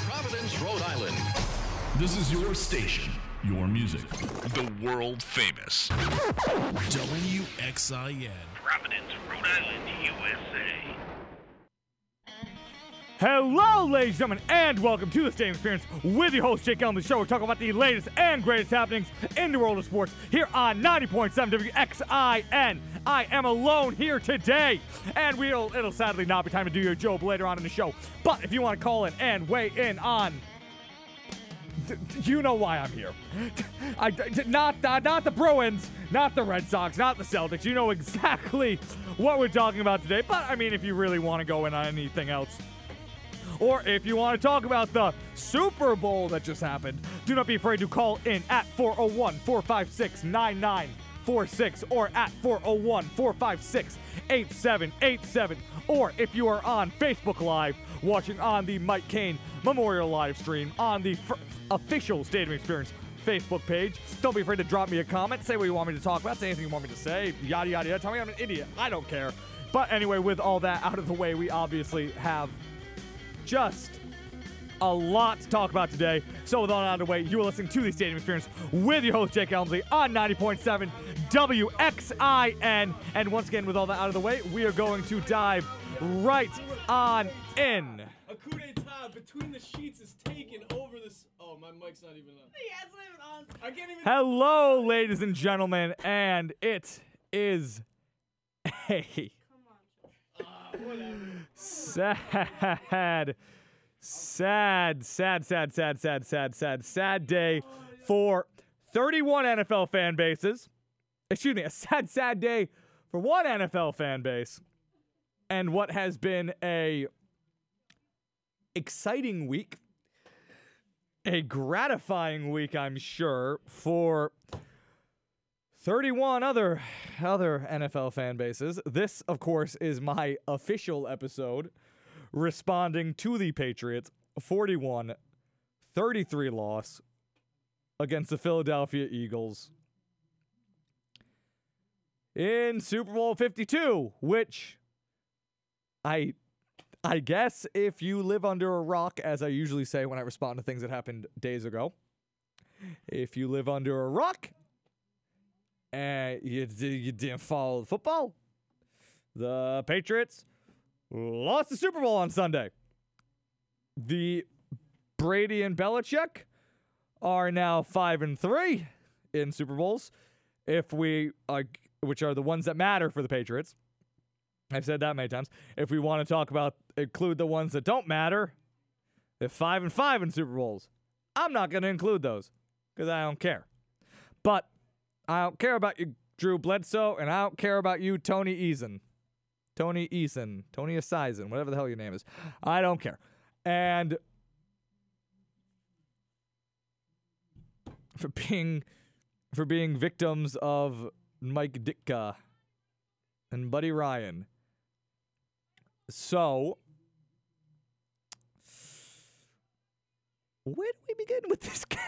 Providence, Rhode Island. This is your station, your music. The world famous WXIN. Hello, ladies and gentlemen, and welcome to the Stadium Experience with your host, Jake Elm. The show we're talking about the latest and greatest happenings in the world of sports here on 90.7 WXIN. I am alone here today, and we'll it'll sadly not be time to do your job later on in the show. But if you want to call in and weigh in on you know why I'm here. I, not, uh, not the Bruins, not the Red Sox, not the Celtics. You know exactly what we're talking about today. But I mean, if you really want to go in on anything else, or if you want to talk about the Super Bowl that just happened, do not be afraid to call in at 401 456 9946 or at 401 456 8787. Or if you are on Facebook Live, watching on the Mike Kane Memorial live stream on the fr- official Stadium Experience Facebook page. Don't be afraid to drop me a comment. Say what you want me to talk about. Say anything you want me to say. Yada, yada, yada. Tell me I'm an idiot. I don't care. But anyway, with all that out of the way, we obviously have just a lot to talk about today. So with all that out of the way, you are listening to the Stadium Experience with your host, Jake Elmsley, on 90.7 WXIN. And once again, with all that out of the way, we are going to dive right on in. A coup d'etat between the sheets is taken over this. Oh, my mic's not even on. Yeah, it's not even on. I can't even. Hello, ladies and gentlemen, and it is a Ah, whatever. Sad, sad, sad, sad, sad, sad, sad, sad, sad day for 31 NFL fan bases. Excuse me, a sad, sad day for one NFL fan base, and what has been a exciting week, a gratifying week, I'm sure, for 31 other other NFL fan bases. This, of course, is my official episode responding to the Patriots 41 33 loss against the Philadelphia Eagles in Super Bowl 52, which I I guess if you live under a rock as I usually say when I respond to things that happened days ago, if you live under a rock, and you, you didn't follow football. The Patriots lost the Super Bowl on Sunday. The Brady and Belichick are now five and three in Super Bowls. If we, uh, which are the ones that matter for the Patriots, I've said that many times. If we want to talk about include the ones that don't matter, they're five and five in Super Bowls. I'm not going to include those because I don't care. But I don't care about you, Drew Bledsoe, and I don't care about you, Tony Eason. Tony Eason, Tony Esiason, whatever the hell your name is. I don't care. And for being for being victims of Mike Ditka and Buddy Ryan. So where do we begin with this game?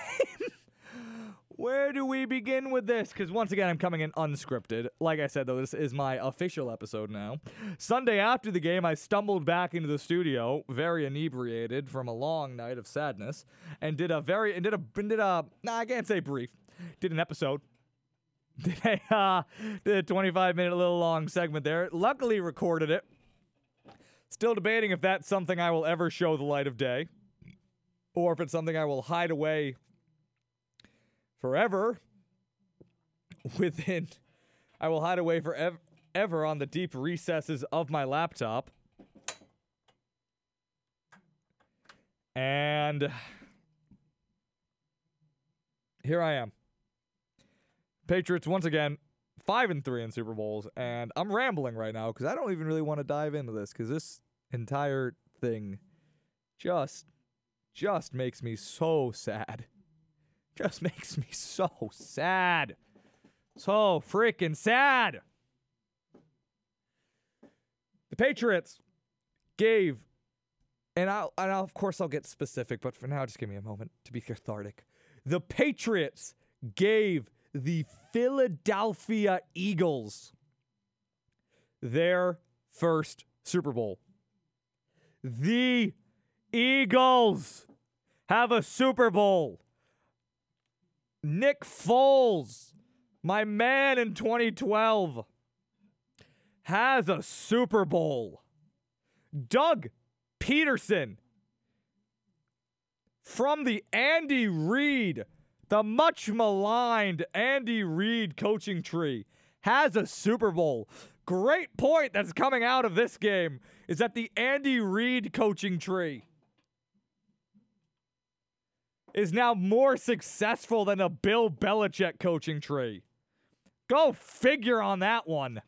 Where do we begin with this? Because once again, I'm coming in unscripted. Like I said, though, this is my official episode now. Sunday after the game, I stumbled back into the studio, very inebriated from a long night of sadness, and did a very and did a and did a nah, I can't say brief. Did an episode. Did a uh, did a 25 minute little long segment there. Luckily, recorded it. Still debating if that's something I will ever show the light of day, or if it's something I will hide away forever within I will hide away forever ever on the deep recesses of my laptop. And here I am. Patriots once again 5 and 3 in Super Bowls and I'm rambling right now cuz I don't even really want to dive into this cuz this entire thing just just makes me so sad just makes me so sad. So freaking sad. The Patriots gave, and I'll, and I'll, of course I'll get specific, but for now, just give me a moment to be cathartic. The Patriots gave the Philadelphia Eagles their first Super Bowl. The Eagles have a Super Bowl. Nick Foles, my man in 2012, has a Super Bowl. Doug Pederson from the Andy Reid, the much maligned Andy Reid coaching tree, has a Super Bowl. Great point that's coming out of this game is that the Andy Reid coaching tree is now more successful than a Bill Belichick coaching tree. Go figure on that one.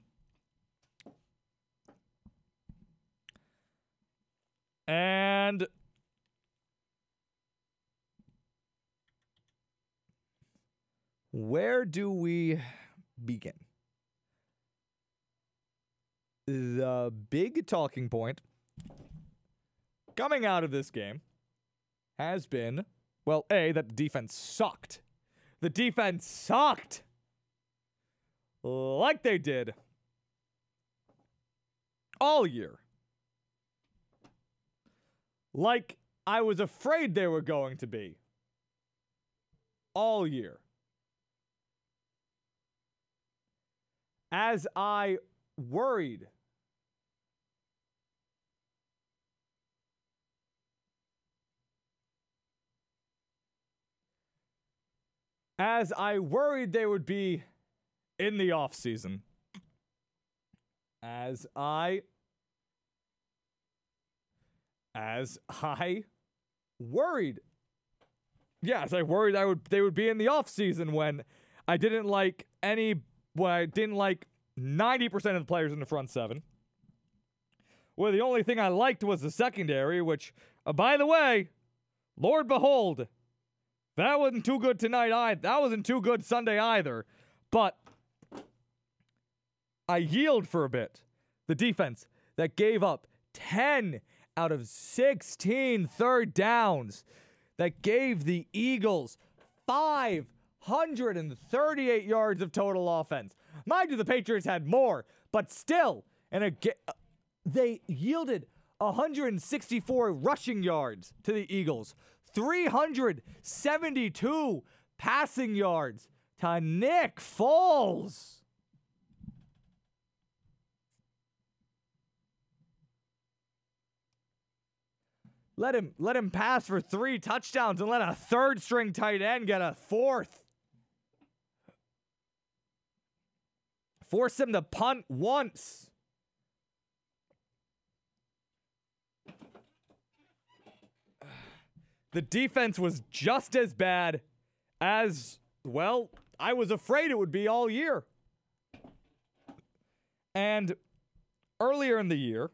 And where do we begin? The big talking point coming out of this game has been well, A, that the defense sucked. The defense sucked. Like they did all year. Like I was afraid they were going to be all year. As I worried as I worried they would be in the off season. As I as I worried. Yes, I worried I would they would be in the off season when I didn't like any when I didn't like 90% of the players in the front seven. Well, the only thing I liked was the secondary, which, uh, by the way, Lord behold, that wasn't too good tonight either. That wasn't too good Sunday either. But I yield for a bit. The defense that gave up 10 out of 16 third downs, that gave the Eagles 538 yards of total offense. Mind you, the Patriots had more, but still, and again, uh, they yielded 164 rushing yards to the Eagles. 372 passing yards to Nick Foles. Let him let him pass for three touchdowns and let a third string tight end get a fourth. Force him to punt once. The defense was just as bad as, well, I was afraid it would be all year. And earlier in the year,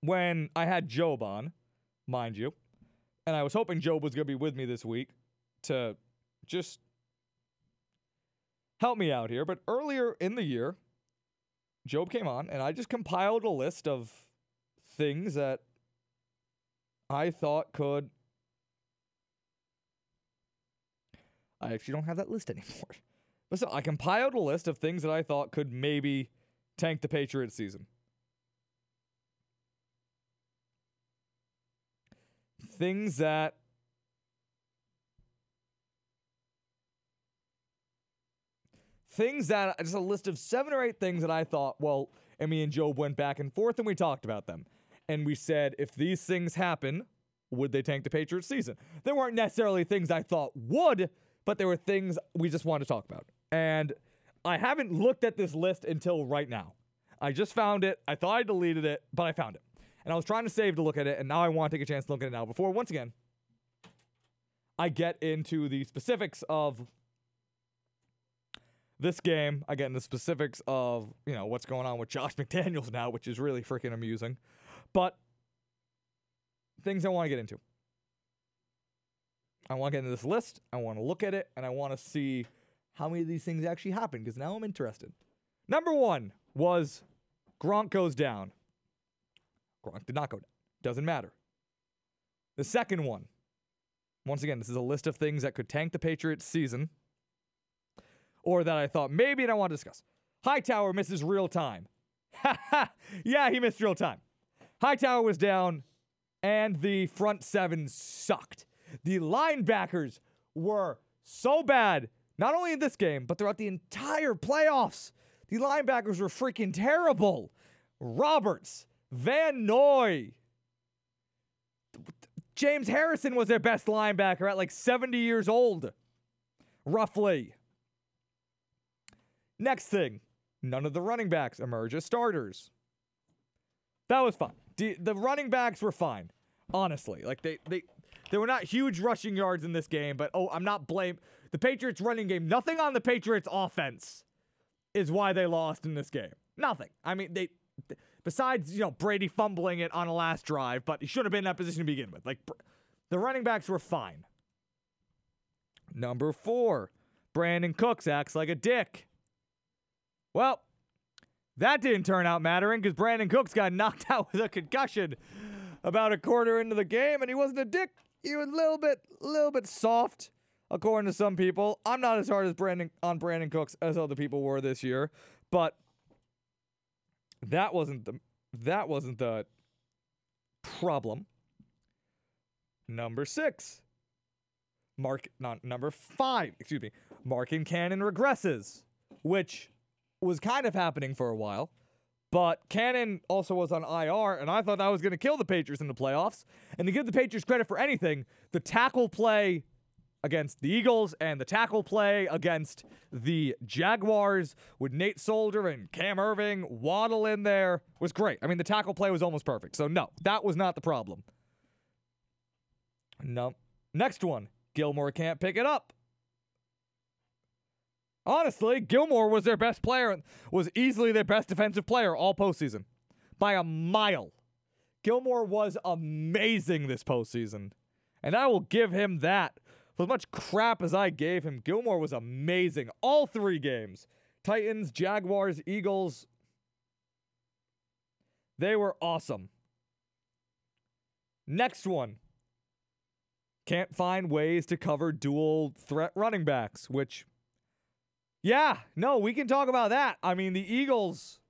when I had Job on, mind you, and I was hoping Job was going to be with me this week to just help me out here. But earlier in the year, Job came on, and I just compiled a list of things that I thought could. I actually don't have that list anymore. But so I compiled a list of things that I thought could maybe tank the Patriots season. Things that things that just a list of seven or eight things that I thought, well, and me and Job went back and forth and we talked about them and we said if these things happen, would they tank the Patriots season? There weren't necessarily things I thought would, but there were things we just wanted to talk about. And I haven't looked at this list until right now. I just found it. I thought I deleted it, but I found it. And I was trying to save to look at it, and now I want to take a chance to look at it now before, once again, I get into the specifics of this game. I get into the specifics of, you know, what's going on with Josh McDaniels now, which is really freaking amusing. But things I want to get into. I want to get into this list. I want to look at it, and I want to see how many of these things actually happen because now I'm interested. Number one was Gronk goes down. Gronk did not go down. Doesn't matter. The second one, once again, this is a list of things that could tank the Patriots season or that I thought maybe and I want to discuss. Hightower misses real time. yeah, he missed real time. Hightower was down, and the front seven sucked. The linebackers were so bad, not only in this game, but throughout the entire playoffs. The linebackers were freaking terrible. Roberts, Van Noy, James Harrison was their best linebacker at like 70 years old, roughly. Next thing, none of the running backs emerge as starters. That was fine. The, running backs were fine, honestly. Like they they they were not huge rushing yards in this game, but oh, I'm not blame the Patriots running game. Nothing on the Patriots offense is why they lost in this game. Nothing. I mean, they besides, you know, Brady fumbling it on a last drive, but he should have been in that position to begin with. Like the running backs were fine. Number 4, Brandin Cooks acts like a dick. Well, that didn't turn out mattering because Brandin Cooks got knocked out with a concussion about a quarter into the game, and he wasn't a dick. He was a little bit, little bit soft, according to some people. I'm not as hard as Brandon on Brandin Cooks as other people were this year, but that wasn't the that wasn't the problem. Number six. Mark not number five, excuse me. Marcus Cannon regresses, which was kind of happening for a while. But Cannon also was on IR, and I thought that was going to kill the Patriots in the playoffs. And to give the Patriots credit for anything, the tackle play against the Eagles and the tackle play against the Jaguars with Nate Solder and Cam Irving, Waddle in there was great. I mean, the tackle play was almost perfect. So, no, that was not the problem. No. Next one Gilmore can't pick it up. Honestly, Gilmore was their best player, was easily their best defensive player all postseason by a mile. Gilmore was amazing this postseason, and I will give him that. For as much crap as I gave him, Gilmore was amazing all three games Titans, Jaguars, Eagles. They were awesome. Next one. Can't find ways to cover dual threat running backs, which yeah, no, we can talk about that. I mean, the Eagles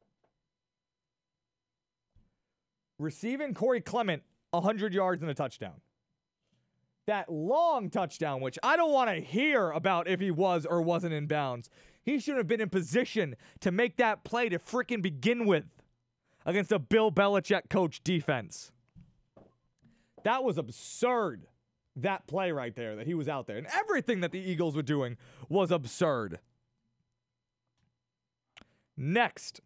receiving Corey Clement 100 yards and a touchdown. That long touchdown, which I don't want to hear about if he was or wasn't in bounds. He should have been in position to make that play to freaking begin with against a Bill Belichick coach defense. That was absurd. That play right there, that he was out there. And everything that the Eagles were doing was absurd. Next,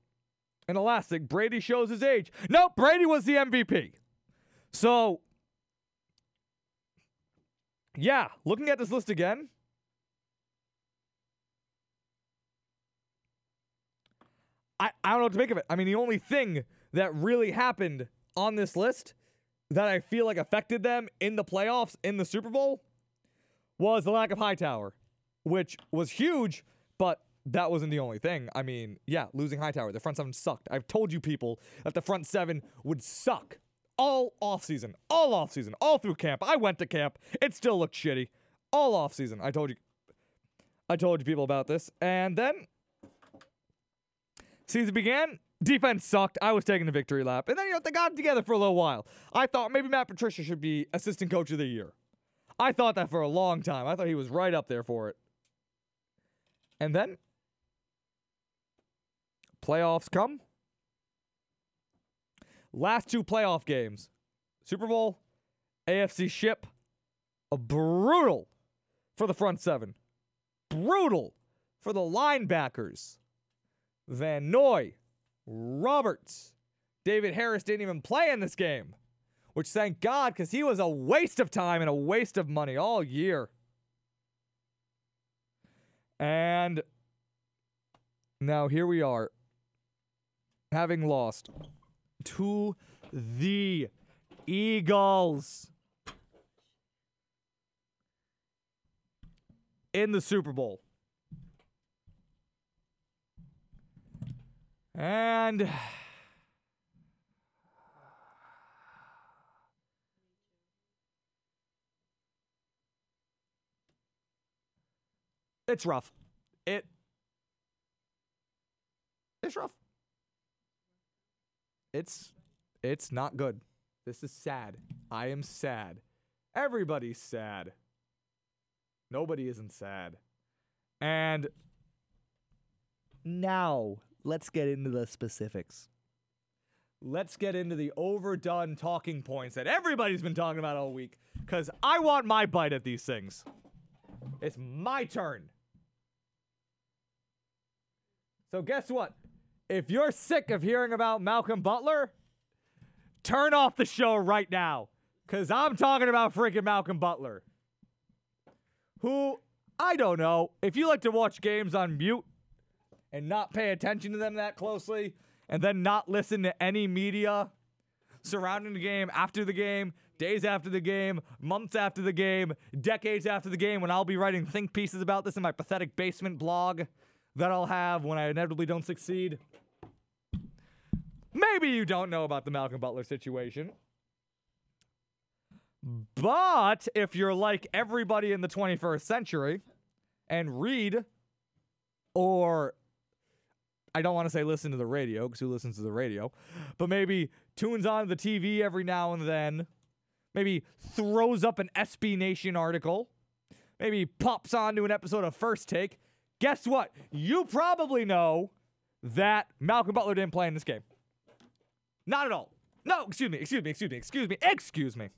an elastic, Brady shows his age. Nope, Brady was the MVP. So, yeah, looking at this list again, I, I don't know what to make of it. I mean, the only thing that really happened on this list that I feel like affected them in the playoffs in the Super Bowl was the lack of Hightower, which was huge, that wasn't the only thing. I mean, yeah, losing Hightower, the front seven sucked. I've told you people that the front seven would suck all offseason, all offseason, all through camp. I went to camp. It still looked shitty. All offseason. I told you I told you people about this. And then season began. Defense sucked. I was taking the victory lap. And then, you know, they got it together for a little while. I thought maybe Matt Patricia should be assistant coach of the year. I thought that for a long time. I thought he was right up there for it. And then Playoffs come. Last two playoff games Super Bowl, AFC ship. A brutal for the front seven. Brutal for the linebackers. Van Noy, Roberts, David Harris didn't even play in this game, which thank God because he was a waste of time and a waste of money all year. And now here we are having lost to the Eagles in the Super Bowl. And it's rough. It it's rough it's it's not good. This is sad. I am sad. Everybody's sad. Nobody isn't sad. And now let's get into the specifics. Let's get into the overdone talking points that everybody's been talking about all week because I want my bite at these things. It's my turn. So, guess what? If you're sick of hearing about Malcolm Butler, turn off the show right now because I'm talking about freaking Malcolm Butler. Who, I don't know, if you like to watch games on mute and not pay attention to them that closely, and then not listen to any media surrounding the game after the game, days after the game, months after the game, decades after the game, when I'll be writing think pieces about this in my pathetic basement blog that I'll have when I inevitably don't succeed. Maybe you don't know about the Malcolm Butler situation. But if you're like everybody in the 21st century and read or I don't want to say listen to the radio because who listens to the radio, but maybe tunes on the TV every now and then, maybe throws up an SB Nation article, maybe pops onto an episode of First Take. Guess what? You probably know that Malcolm Butler didn't play in this game. Not at all. No, excuse me, excuse me, excuse me, excuse me, excuse me.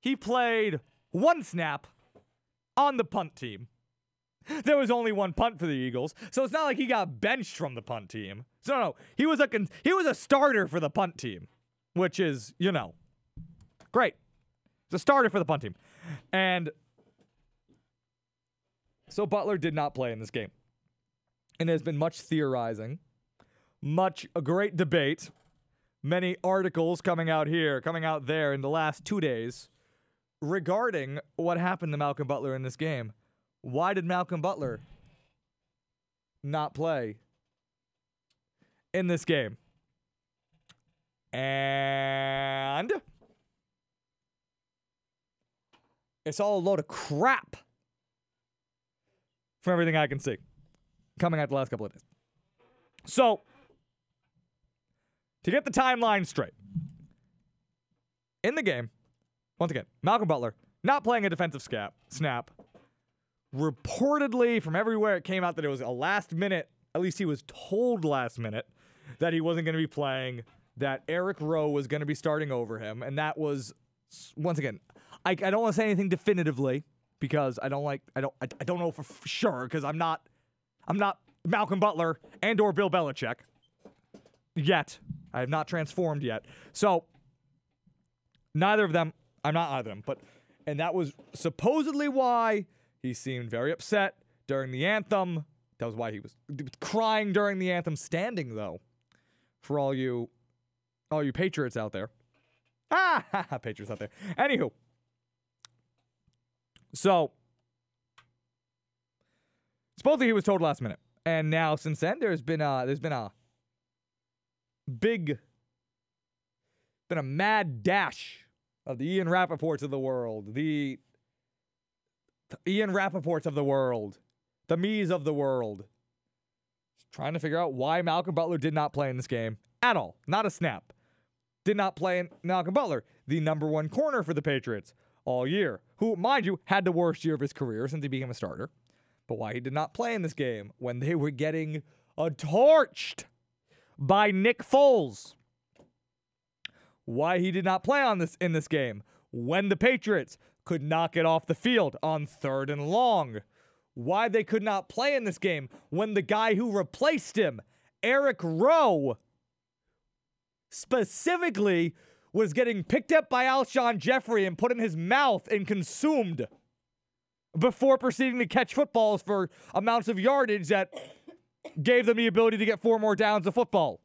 He played one snap on the punt team. There was only one punt for the Eagles, so it's not like he got benched from the punt team. So no, no, he was a con- he was a starter for the punt team, which is you know, great. He's a starter for the punt team, and so Butler did not play in this game, and there's been much theorizing, much a great debate, many articles coming out here, coming out there in the last two days regarding what happened to Malcolm Butler in this game. Why did Malcolm Butler not play in this game? And it's all a load of crap from everything I can see coming out the last couple of days. So, to get the timeline straight, in the game, once again, Malcolm Butler not playing a defensive scap, snap. Reportedly, from everywhere, it came out that it was a last minute, at least he was told last minute, that he wasn't going to be playing, that Eric Rowe was going to be starting over him. And that was, once again, I, I don't want to say anything definitively because I don't like, I don't, I, I don't know for f- sure because I'm not, I'm not Malcolm Butler and or Bill Belichick yet. I have not transformed yet. So, neither of them I'm not either of them, but and that was supposedly why he seemed very upset during the anthem. That was why he was crying during the anthem, standing though. For all you, all you patriots out there, ah, patriots out there. Anywho, so supposedly he was told last minute, and now since then there's been a there's been a big, been a mad dash of the Ian Rapoports of the world, the Ian Rapoports of the world, the me's of the world. Trying to figure out why Malcolm Butler did not play in this game at all. Not a snap. Did not play in Malcolm Butler, the number one corner for the Patriots all year, who, mind you, had the worst year of his career since he became a starter. But why he did not play in this game when they were getting uh, torched by Nick Foles why he did not play on this in this game when the Patriots could not get off the field on third and long. Why they could not play in this game when the guy who replaced him, Eric Rowe, specifically was getting picked up by Alshon Jeffery and put in his mouth and consumed before proceeding to catch footballs for amounts of yardage that gave them the ability to get four more downs of football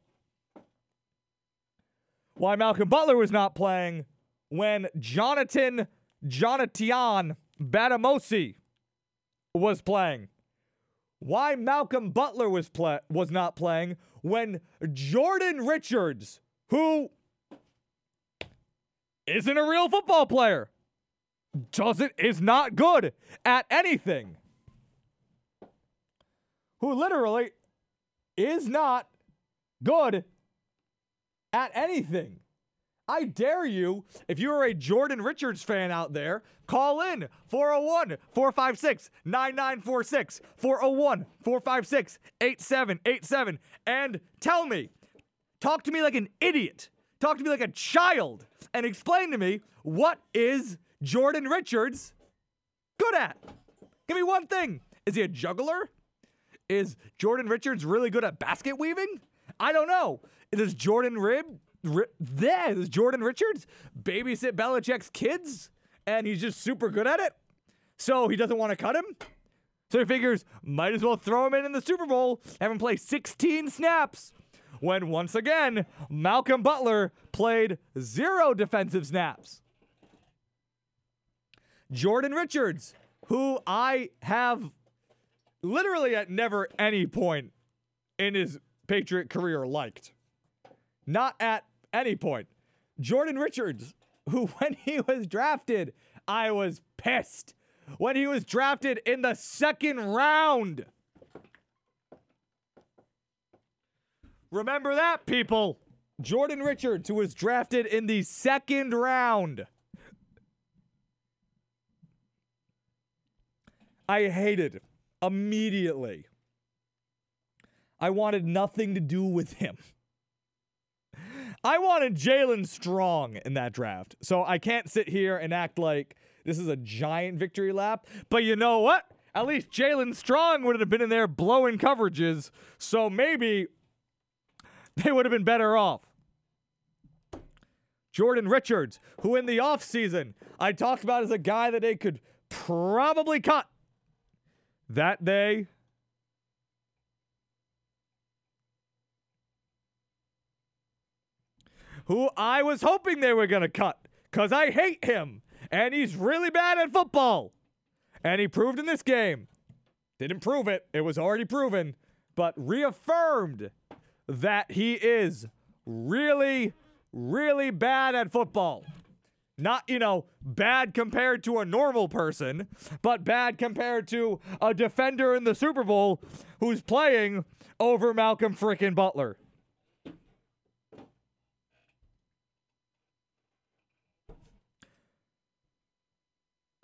why Malcolm Butler was not playing when Jonathan Jonathan Bademosi was playing. Why Malcolm Butler was play- was not playing when Jordan Richards, who isn't a real football player, doesn't is not good at anything. Who literally is not good at anything. I dare you, if you are a Jordan Richards fan out there, call in 401 456 9946, 401 456 8787, and tell me, talk to me like an idiot, talk to me like a child, and explain to me what is Jordan Richards good at? Give me one thing. Is he a juggler? Is Jordan Richards really good at basket weaving? I don't know. Does Jordan Rib Ri- there is Jordan Richards babysit Belichick's kids, and he's just super good at it. So he doesn't want to cut him. So he figures might as well throw him in in the Super Bowl, have him play 16 snaps. When once again Malcolm Butler played zero defensive snaps. Jordan Richards, who I have literally at never any point in his Patriot career liked. Not at any point. Jordan Richards, who when he was drafted, I was pissed. When he was drafted in the second round. Remember that, people. Jordan Richards, who was drafted in the second round. I hated immediately. I wanted nothing to do with him. I wanted Jaelen Strong in that draft. So I can't sit here and act like this is a giant victory lap. But you know what? At least Jaelen Strong would have been in there blowing coverages. So maybe they would have been better off. Jordan Richards, who in the offseason I talked about as a guy that they could probably cut. That day, who I was hoping they were going to cut because I hate him and he's really bad at football. And he proved in this game. Didn't prove it, it was already proven, but reaffirmed that he is really, really bad at football. Not, you know, bad compared to a normal person, but bad compared to a defender in the Super Bowl who's playing over Malcolm frickin' Butler.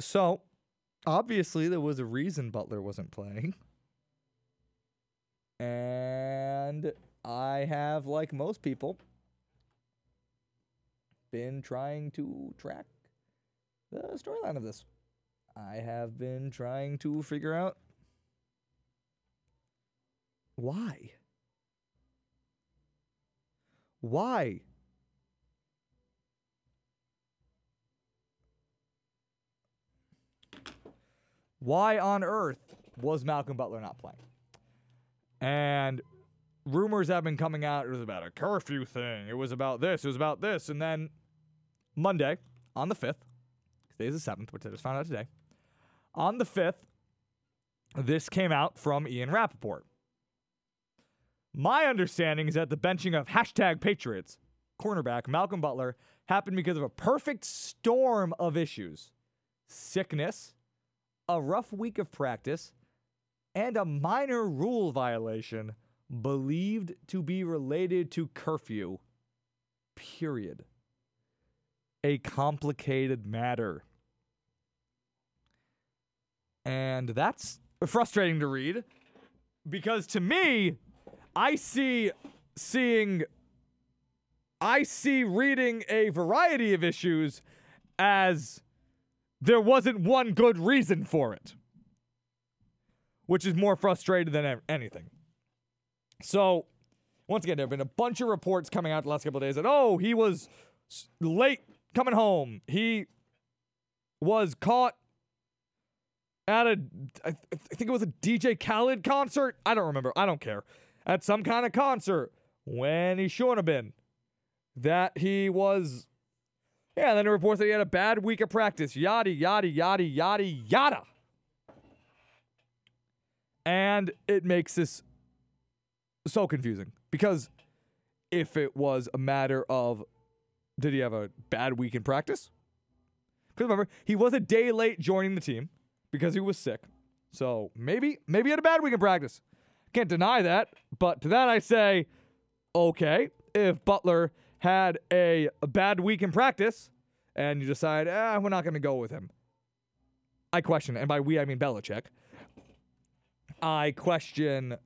So, obviously, there was a reason Butler wasn't playing. And I have, like most people, been trying to track the storyline of this. I have been trying to figure out why. Why? Why on earth was Malcolm Butler not playing? And rumors have been coming out. It was about a curfew thing. It was about this. It was about this. And then Monday, on the 5th, today is the 7th, which I just found out today. On the 5th, this came out from Ian Rapoport. My understanding is that the benching of hashtag Patriots cornerback Malcolm Butler happened because of a perfect storm of issues sickness, a rough week of practice, and a minor rule violation believed to be related to curfew. Period. A complicated matter. And that's frustrating to read because to me, I see seeing I see reading a variety of issues as there wasn't one good reason for it, which is more frustrated than anything. So, once again, there have been a bunch of reports coming out the last couple of days that, oh, he was late coming home. He was caught at a, I, th- I think it was a DJ Khaled concert. I don't remember. I don't care. At some kind of concert when he shouldn't have been. That he was yeah, and then it reports that he had a bad week of practice. Yada, yada, yada, yada, yada. And it makes this so confusing because if it was a matter of did he have a bad week in practice? Because remember, he was a day late joining the team because he was sick. So maybe, maybe he had a bad week in practice. Can't deny that. But to that I say, okay, if Butler had a, a bad week in practice and you decide, ah, we're not going to go with him. I question, and by we I mean Belichick. I question.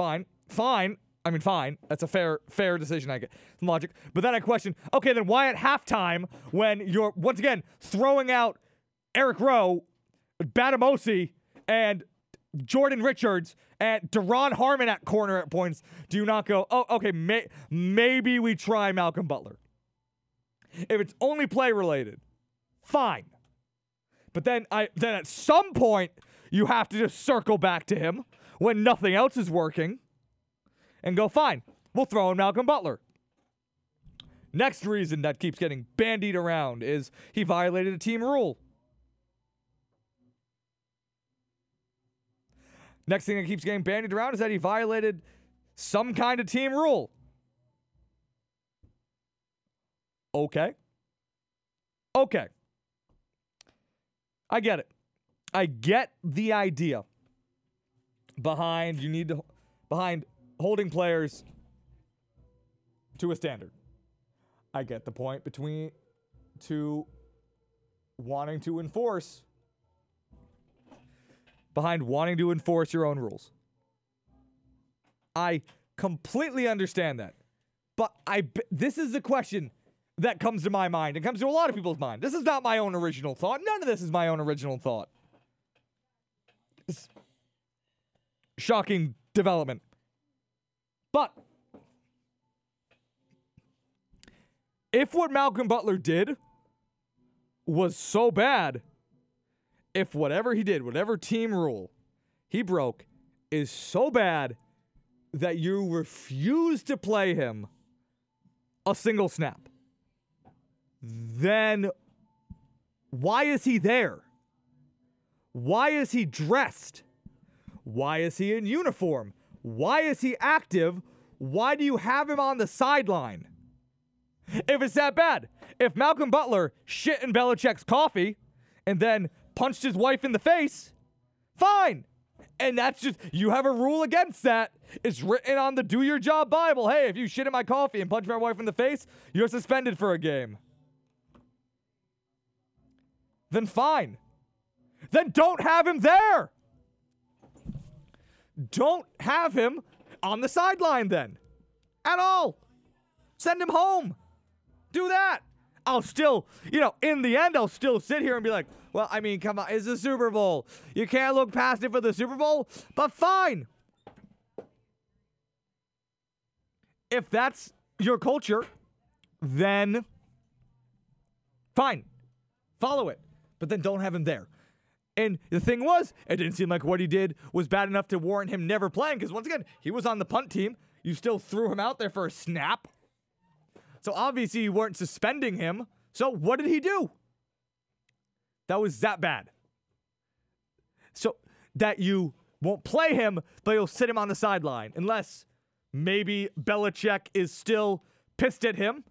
Fine, fine. I mean, fine. That's a fair, fair decision. I get some logic, but then I question. Okay, then why at halftime when you're once again throwing out Eric Rowe, Bademosi, and Jordan Richards and Duron Harmon at corner at points, do you not go? Oh, okay. May, maybe we try Malcolm Butler. If it's only play related, fine. But then I then at some point you have to just circle back to him when nothing else is working and go, fine, we'll throw in Malcolm Butler. Next reason that keeps getting bandied around is he violated a team rule. Next thing that keeps getting bandied around is that he violated some kind of team rule. Okay. Okay. I get it. I get the idea behind you need to behind holding players to a standard. I get the point between to wanting to enforce behind wanting to enforce your own rules. I completely understand that. But I this is the question that comes to my mind. It comes to a lot of people's mind. This is not my own original thought. None of this is my own original thought. It's shocking development. But if what Malcolm Butler did was so bad, if whatever he did, whatever team rule he broke is so bad that you refuse to play him a single snap, then why is he there? Why is he dressed? Why is he in uniform? Why is he active? Why do you have him on the sideline? If it's that bad, if Malcolm Butler shit in Belichick's coffee and then punched his wife in the face, fine. And that's just, you have a rule against that. It's written on the do your job Bible. Hey, if you shit in my coffee and punch my wife in the face, you're suspended for a game. Then fine. Then don't have him there. Don't have him on the sideline then. At all. Send him home. Do that. I'll still, you know, in the end, I'll still sit here and be like, well, I mean, come on, it's the Super Bowl. You can't look past it for the Super Bowl, but fine. If that's your culture, then fine. Follow it. But then don't have him there. And the thing was, it didn't seem like what he did was bad enough to warrant him never playing because once again, he was on the punt team. You still threw him out there for a snap. So obviously you weren't suspending him. So what did he do? That was that bad. So that you won't play him, but you'll sit him on the sideline unless maybe Belichick is still pissed at him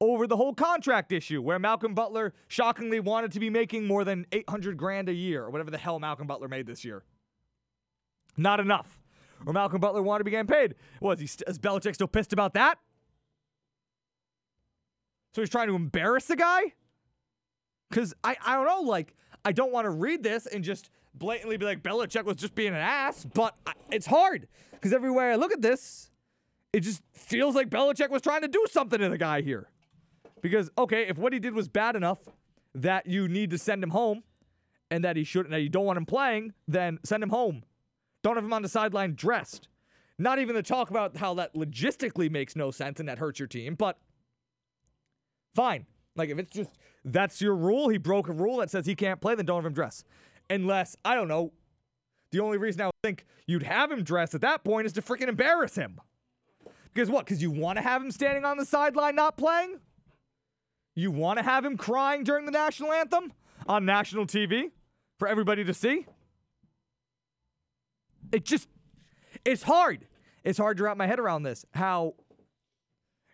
over the whole contract issue where Malcolm Butler shockingly wanted to be making more than 800 grand a year or whatever the hell Malcolm Butler made this year. Not enough. Or Malcolm Butler wanted to be getting paid. Was he st- is Belichick still pissed about that? So he's trying to embarrass the guy? Cuz I I don't know like I don't want to read this and just blatantly be like Belichick was just being an ass, but I, it's hard cuz every way I look at this it just feels like Belichick was trying to do something to the guy here. Because okay, if what he did was bad enough that you need to send him home and that he shouldn't that you don't want him playing, then send him home. Don't have him on the sideline dressed. Not even to talk about how that logistically makes no sense and that hurts your team, but fine. Like if it's just that's your rule, he broke a rule that says he can't play, then don't have him dress. Unless, I don't know, the only reason I would think you'd have him dressed at that point is to freaking embarrass him. Because what? Because you want to have him standing on the sideline not playing? You want to have him crying during the national anthem on national TV for everybody to see? It just, it's hard. It's hard to wrap my head around this. How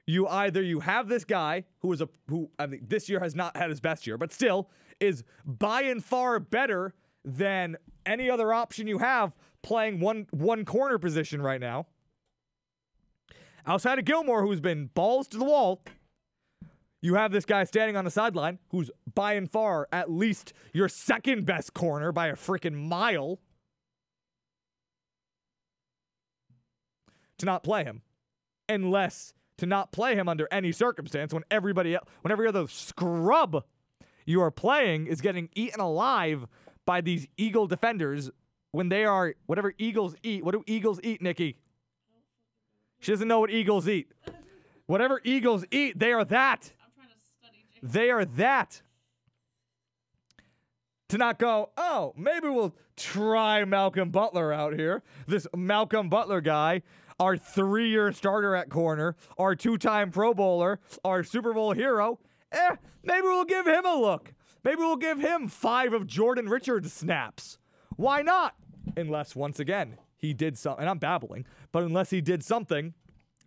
you either you have this guy who is a who I mean this year has not had his best year, but still is by and far better than any other option you have playing one one corner position right now. outside of Gilmore, who's been balls to the wall, you have this guy standing on the sideline who's by and far at least your second best corner by a freaking mile. To not play him, unless to not play him under any circumstance when everybody else, when every other scrub you are playing is getting eaten alive by these Eagle defenders when they are whatever Eagles eat. What do Eagles eat, Nikki? She doesn't know what Eagles eat. Whatever Eagles eat, they are that. I'm trying to study Jake. They are that. To not go, oh, maybe we'll try Malcolm Butler out here. This Malcolm Butler guy, our three year starter at corner, our two time Pro Bowler, our Super Bowl hero. Eh, maybe we'll give him a look. Maybe we'll give him five of Jordan Richards snaps. Why not? Unless, once again, he did something, and I'm babbling, but unless he did something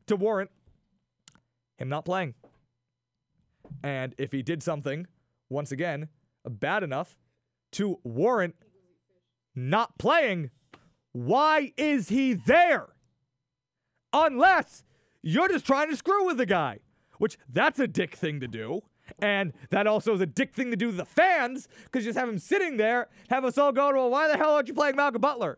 to warrant him not playing. And if he did something, once again, bad enough to warrant not playing, why is he there? Unless you're just trying to screw with the guy, which that's a dick thing to do. And that also is a dick thing to do to the fans because you just have him sitting there, have us all go, well, why the hell aren't you playing Malcolm Butler?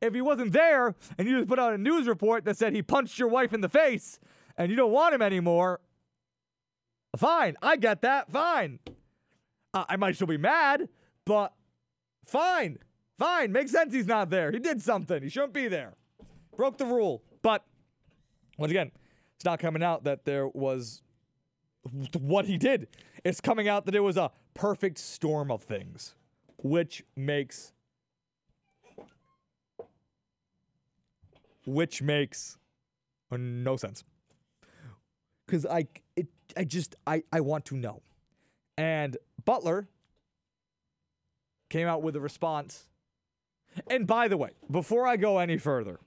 If he wasn't there and you just put out a news report that said he punched your wife in the face and you don't want him anymore, fine. I get that. Fine. Uh, I might still be mad, but fine. Fine. Makes sense he's not there. He did something. He shouldn't be there. Broke the rule. But once again, it's not coming out that there was what he did. It's coming out that it was a perfect storm of things, which makes which makes no sense. Cuz I it I just I I want to know. And Butler came out with a response. And by the way, before I go any further,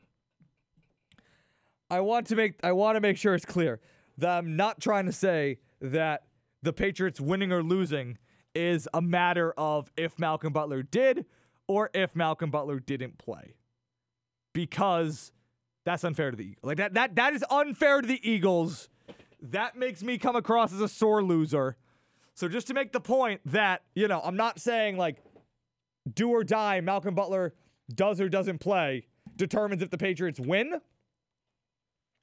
I want to make I want to make sure it's clear that I'm not trying to say that the Patriots winning or losing is a matter of if Malcolm Butler did or if Malcolm Butler didn't play. Because that's unfair to the Eagles. Like that that that is unfair to the Eagles. That makes me come across as a sore loser. So just to make the point that, you know, I'm not saying like do or die Malcolm Butler does or doesn't play determines if the Patriots win.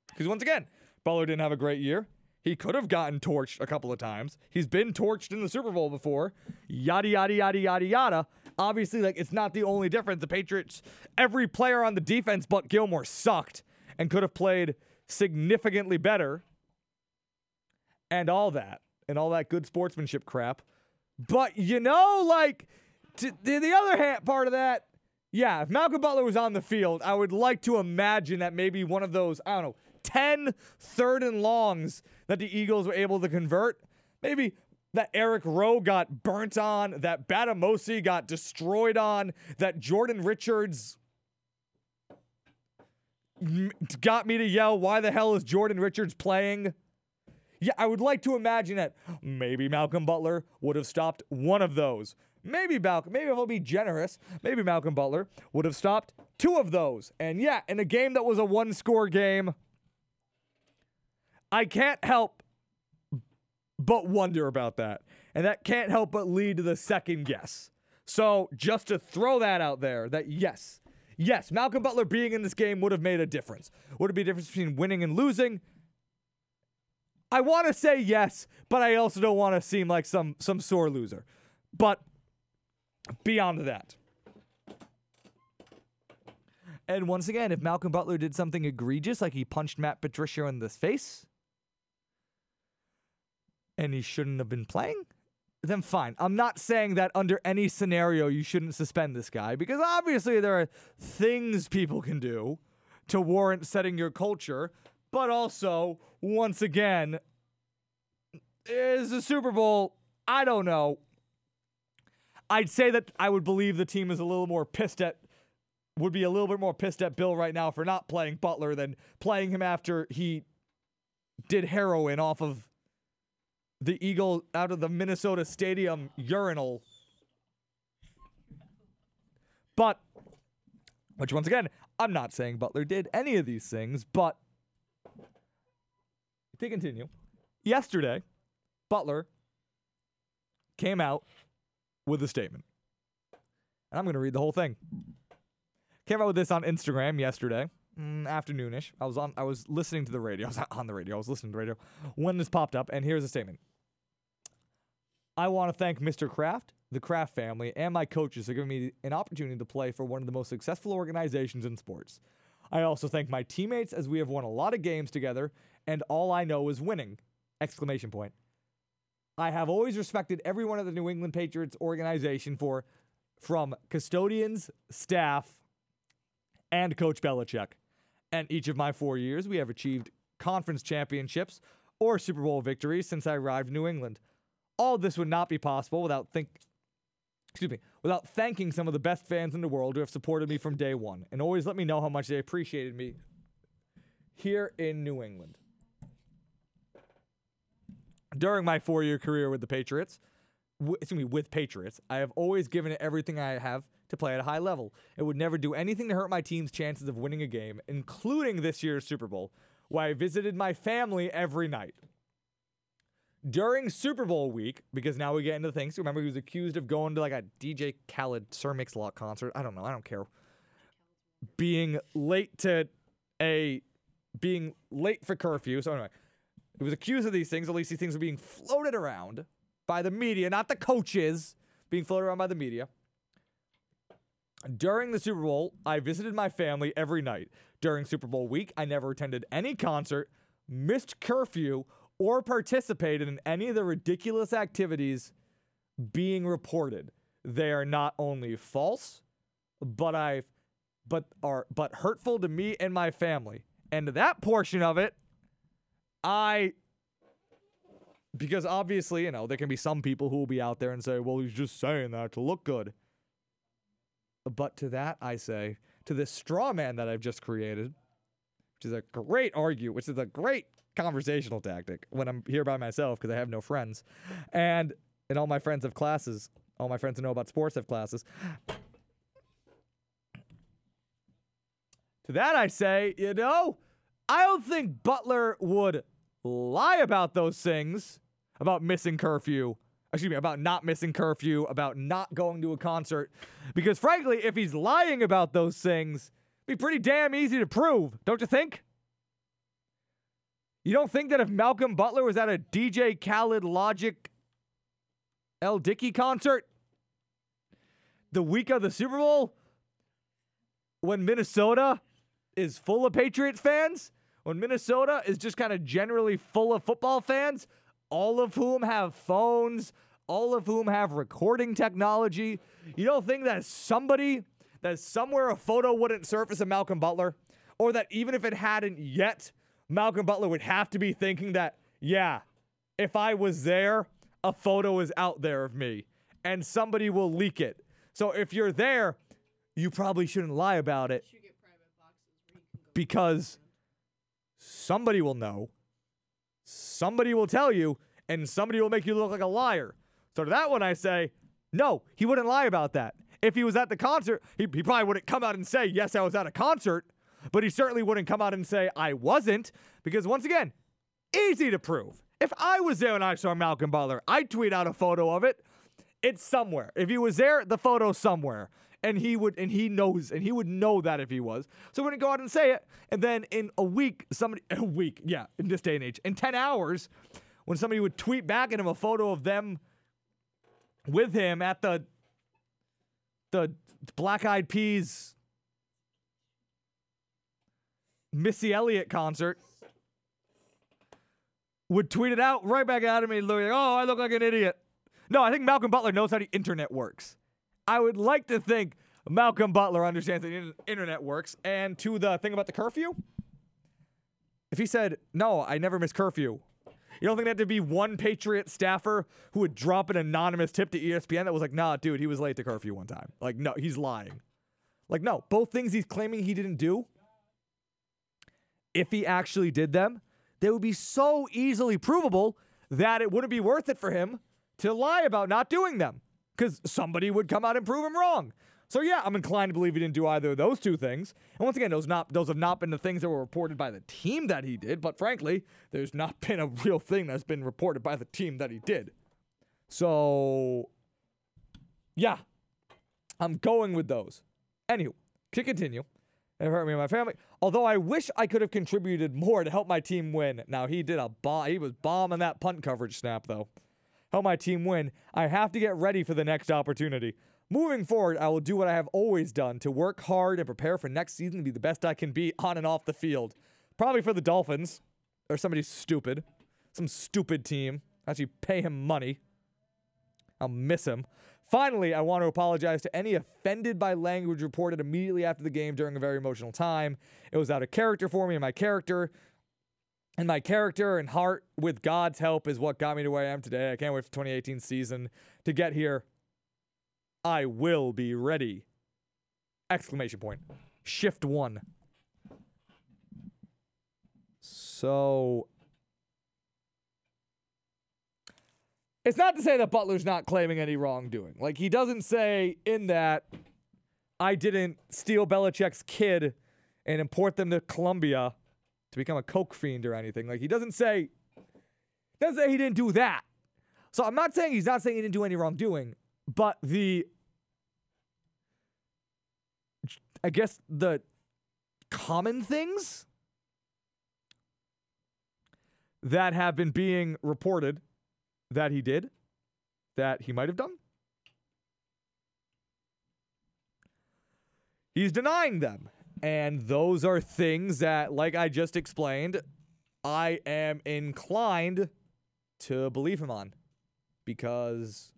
Because once again, Butler didn't have a great year. He could have gotten torched a couple of times. He's been torched in the Super Bowl before. Yada, yada, yada, yada, yada. Obviously, like, it's not the only difference. The Patriots, every player on the defense but Gilmore sucked and could have played significantly better and all that and all that good sportsmanship crap. But, you know, like, to, the, the other hand, part of that, yeah, if Malcolm Butler was on the field, I would like to imagine that maybe one of those, I don't know, 10 third and longs that the Eagles were able to convert. Maybe that Eric Rowe got burnt on, that Bademosi got destroyed on, that Jordan Richards got me to yell, why the hell is Jordan Richards playing? Yeah, I would like to imagine that maybe Malcolm Butler would have stopped one of those. Maybe Malcolm, maybe if I'll be generous, maybe Malcolm Butler would have stopped two of those. And yeah, in a game that was a one score game, I can't help but wonder about that. And that can't help but lead to the second guess. So just to throw that out there, that yes, yes, Malcolm Butler being in this game would have made a difference. Would it be a difference between winning and losing? I want to say yes, but I also don't want to seem like some some sore loser. But beyond that. And once again, if Malcolm Butler did something egregious, like he punched Matt Patricia in the face, and he shouldn't have been playing, then fine. I'm not saying that under any scenario you shouldn't suspend this guy because obviously there are things people can do to warrant setting your culture, but also, once again, is the Super Bowl, I don't know. I'd say that I would believe the team is a little more pissed at would be a little bit more pissed at Bill right now for not playing Butler than playing him after he did heroin off of the Eagle out of the Minnesota Stadium urinal. But, which once again, I'm not saying Butler did any of these things, but to continue, yesterday, Butler came out with a statement. And I'm going to read the whole thing. Came out with this on Instagram yesterday, mm, afternoonish. I was on I was listening to the radio. I was on the radio. I was listening to the radio when this popped up and here's a statement. I want to thank Mr. Kraft, the Kraft family, and my coaches for giving me an opportunity to play for one of the most successful organizations in sports. I also thank my teammates as we have won a lot of games together and all I know is winning. Exclamation point. I have always respected everyone at the New England Patriots organization for from custodians, staff, and Coach Belichick. And each of my four years, we have achieved conference championships or Super Bowl victories since I arrived in New England. All this would not be possible without think excuse me, without thanking some of the best fans in the world who have supported me from day one and always let me know how much they appreciated me here in New England. During my four-year career with the Patriots, w- excuse me, with Patriots, I have always given it everything I have to play at a high level. It would never do anything to hurt my team's chances of winning a game, including this year's Super Bowl, where I visited my family every night during Super Bowl week, because now we get into things. Remember, he was accused of going to like a DJ Khaled Sir Mix-a-Lot concert. I don't know. I don't care. Being late to a being late for curfew. So anyway, he was accused of these things. At least these things were being floated around by the media, not the coaches, being floated around by the media. During the Super Bowl, I visited my family every night. During Super Bowl week, I never attended any concert, missed curfew, or participated in any of the ridiculous activities being reported. They are not only false, but I but are but hurtful to me and my family. And that portion of it, I because obviously, you know, there can be some people who will be out there and say, "Well, he's just saying that to look good." But to that, I say, to this straw man that I've just created, which is a great argue, which is a great conversational tactic when I'm here by myself because I have no friends, and and all my friends have classes. All my friends who know about sports have classes. To that I say, you know, I don't think Butler would lie about those things about missing curfew. Excuse me, about not missing curfew, about not going to a concert. Because frankly, if he's lying about those things, be pretty damn easy to prove, don't you think? You don't think that if Malcolm Butler was at a DJ Khaled Logic Lil Dicky concert the week of the Super Bowl, when Minnesota is full of Patriots fans, when Minnesota is just kind of generally full of football fans, all of whom have phones, all of whom have recording technology, you don't think that somebody, that somewhere a photo wouldn't surface of Malcolm Butler, or that even if it hadn't yet, Malcolm Butler would have to be thinking that, yeah, if I was there, a photo is out there of me and somebody will leak it. So if you're there, you probably shouldn't lie about it You somebody will know, somebody will tell you, and somebody will make you look like a liar. So to that one, I say, no, he wouldn't lie about that. If he was at the concert, he, he probably wouldn't come out and say, yes, I was at a concert, but he certainly wouldn't come out and say, I wasn't, because once again, easy to prove. If I was there and I saw Malcolm Butler, I'd tweet out a photo of it. It's somewhere. If he was there, the photo's somewhere. And he would and he knows and he would know that if he was. So he wouldn't go out and say it. And then in a week, somebody a week, yeah, in this day and age, in 10 hours, when somebody would tweet back at him a photo of them with him at the the Black Eyed Peas Missy Elliott concert would tweet it out right back at him and look like, oh, I look like an idiot. No, I think Malcolm Butler knows how the internet works. I would like to think Malcolm Butler understands the internet works. And to the thing about the curfew, if he said, no, I never miss curfew, you don't think that there'd be one Patriot staffer who would drop an anonymous tip to ESPN that was like, nah, dude, he was late to curfew one time. Like, no, he's lying. Like, no, both things he's claiming he didn't do, if he actually did them, they would be so easily provable that it wouldn't be worth it for him to lie about not doing them because somebody would come out and prove him wrong. So yeah, I'm inclined to believe he didn't do either of those two things. And once again, those not those have not been the things that were reported by the team that he did. But frankly, there's not been a real thing that's been reported by the team that he did. So yeah, I'm going with those. Anywho, to continue, it hurt me and my family. Although I wish I could have contributed more to help my team win. Now he did a bomb. He was bombing that punt coverage snap though. Help my team win. I have to get ready for the next opportunity. Moving forward, I will do what I have always done to work hard and prepare for next season to be the best I can be on and off the field. Probably for the Dolphins or somebody stupid, some stupid team. Actually, pay him money. I'll miss him. Finally, I want to apologize to any offended by language reported immediately after the game during a very emotional time. It was out of character for me, and my character and my character and heart with God's help is what got me to where I am today. I can't wait for 2018 season to get here. I will be ready. Exclamation point. Shift one. So it's not to say that Butler's not claiming any wrongdoing. Like he doesn't say in that I didn't steal Belichick's kid and import them to Colombia to become a coke fiend or anything. Like he doesn't say doesn't say he didn't do that. So I'm not saying he's not saying he didn't do any wrongdoing, but the I guess the common things that have been being reported that he did, that he might have done. He's denying them. And those are things that, like I just explained, I am inclined to believe him on because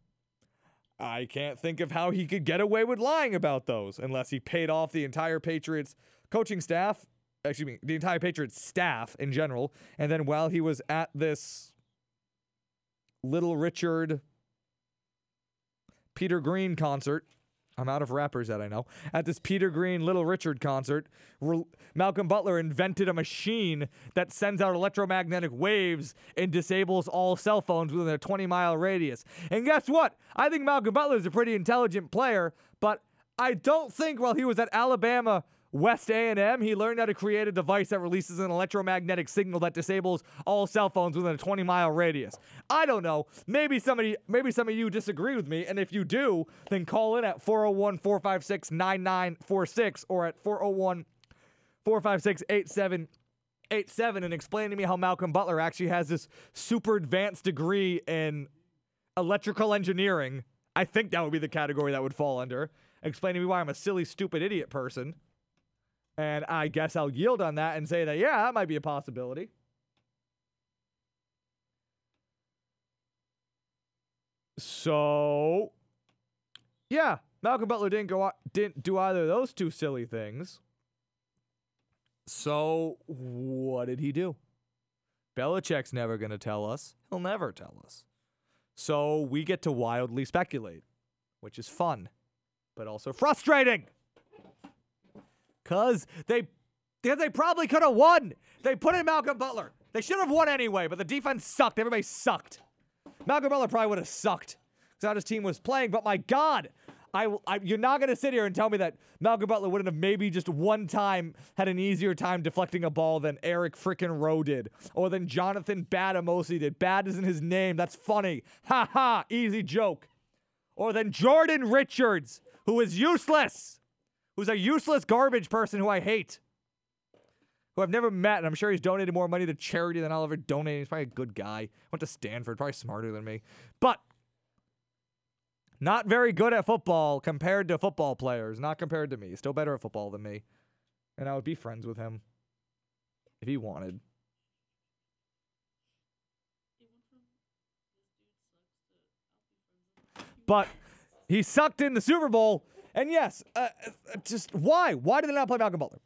I can't think of how he could get away with lying about those unless he paid off the entire Patriots coaching staff, excuse me, the entire Patriots staff in general. And then while he was at this Little Richard Peter Green concert, I'm out of rappers that I know. At this Peter Green Little Richard concert, R- Malcolm Butler invented a machine that sends out electromagnetic waves and disables all cell phones within a 20 mile radius. And guess what? I think Malcolm Butler is a pretty intelligent player, but I don't think while he was at Alabama West A&M, he learned how to create a device that releases an electromagnetic signal that disables all cell phones within a 20 mile radius. I don't know. Maybe somebody maybe some of you disagree with me, and if you do, then call in at 401-456-9946 or at 401-456-8787 and explain to me how Malcolm Butler actually has this super advanced degree in electrical engineering. I think that would be the category that would fall under. Explain to me why I'm a silly, stupid idiot person. And I guess I'll yield on that and say that, yeah, that might be a possibility. So, yeah, Malcolm Butler didn't go didn't do either of those two silly things. So, what did he do? Belichick's never going to tell us. He'll never tell us. So, we get to wildly speculate, which is fun, but also frustrating. Cause they because they probably could have won. They put in Malcolm Butler. They should have won anyway, but the defense sucked. Everybody sucked. Malcolm Butler probably would have sucked because how his team was playing. But my God, I, I, you're not going to sit here and tell me that Malcolm Butler wouldn't have maybe just one time had an easier time deflecting a ball than Eric frickin' Rowe did, or than Jonathan Bademosi did. Bad isn't his name. That's funny. Ha ha. Easy joke. Or than Jordan Richards, who is useless who's a useless garbage person who I hate, who I've never met, and I'm sure he's donated more money to charity than I'll ever donate. He's probably a good guy. Went to Stanford, probably smarter than me, but not very good at football compared to football players. Not compared to me. Still better at football than me, and I would be friends with him if he wanted. But he sucked in the Super Bowl and yes, uh, uh, just why? Why did they not play Malcolm Butler?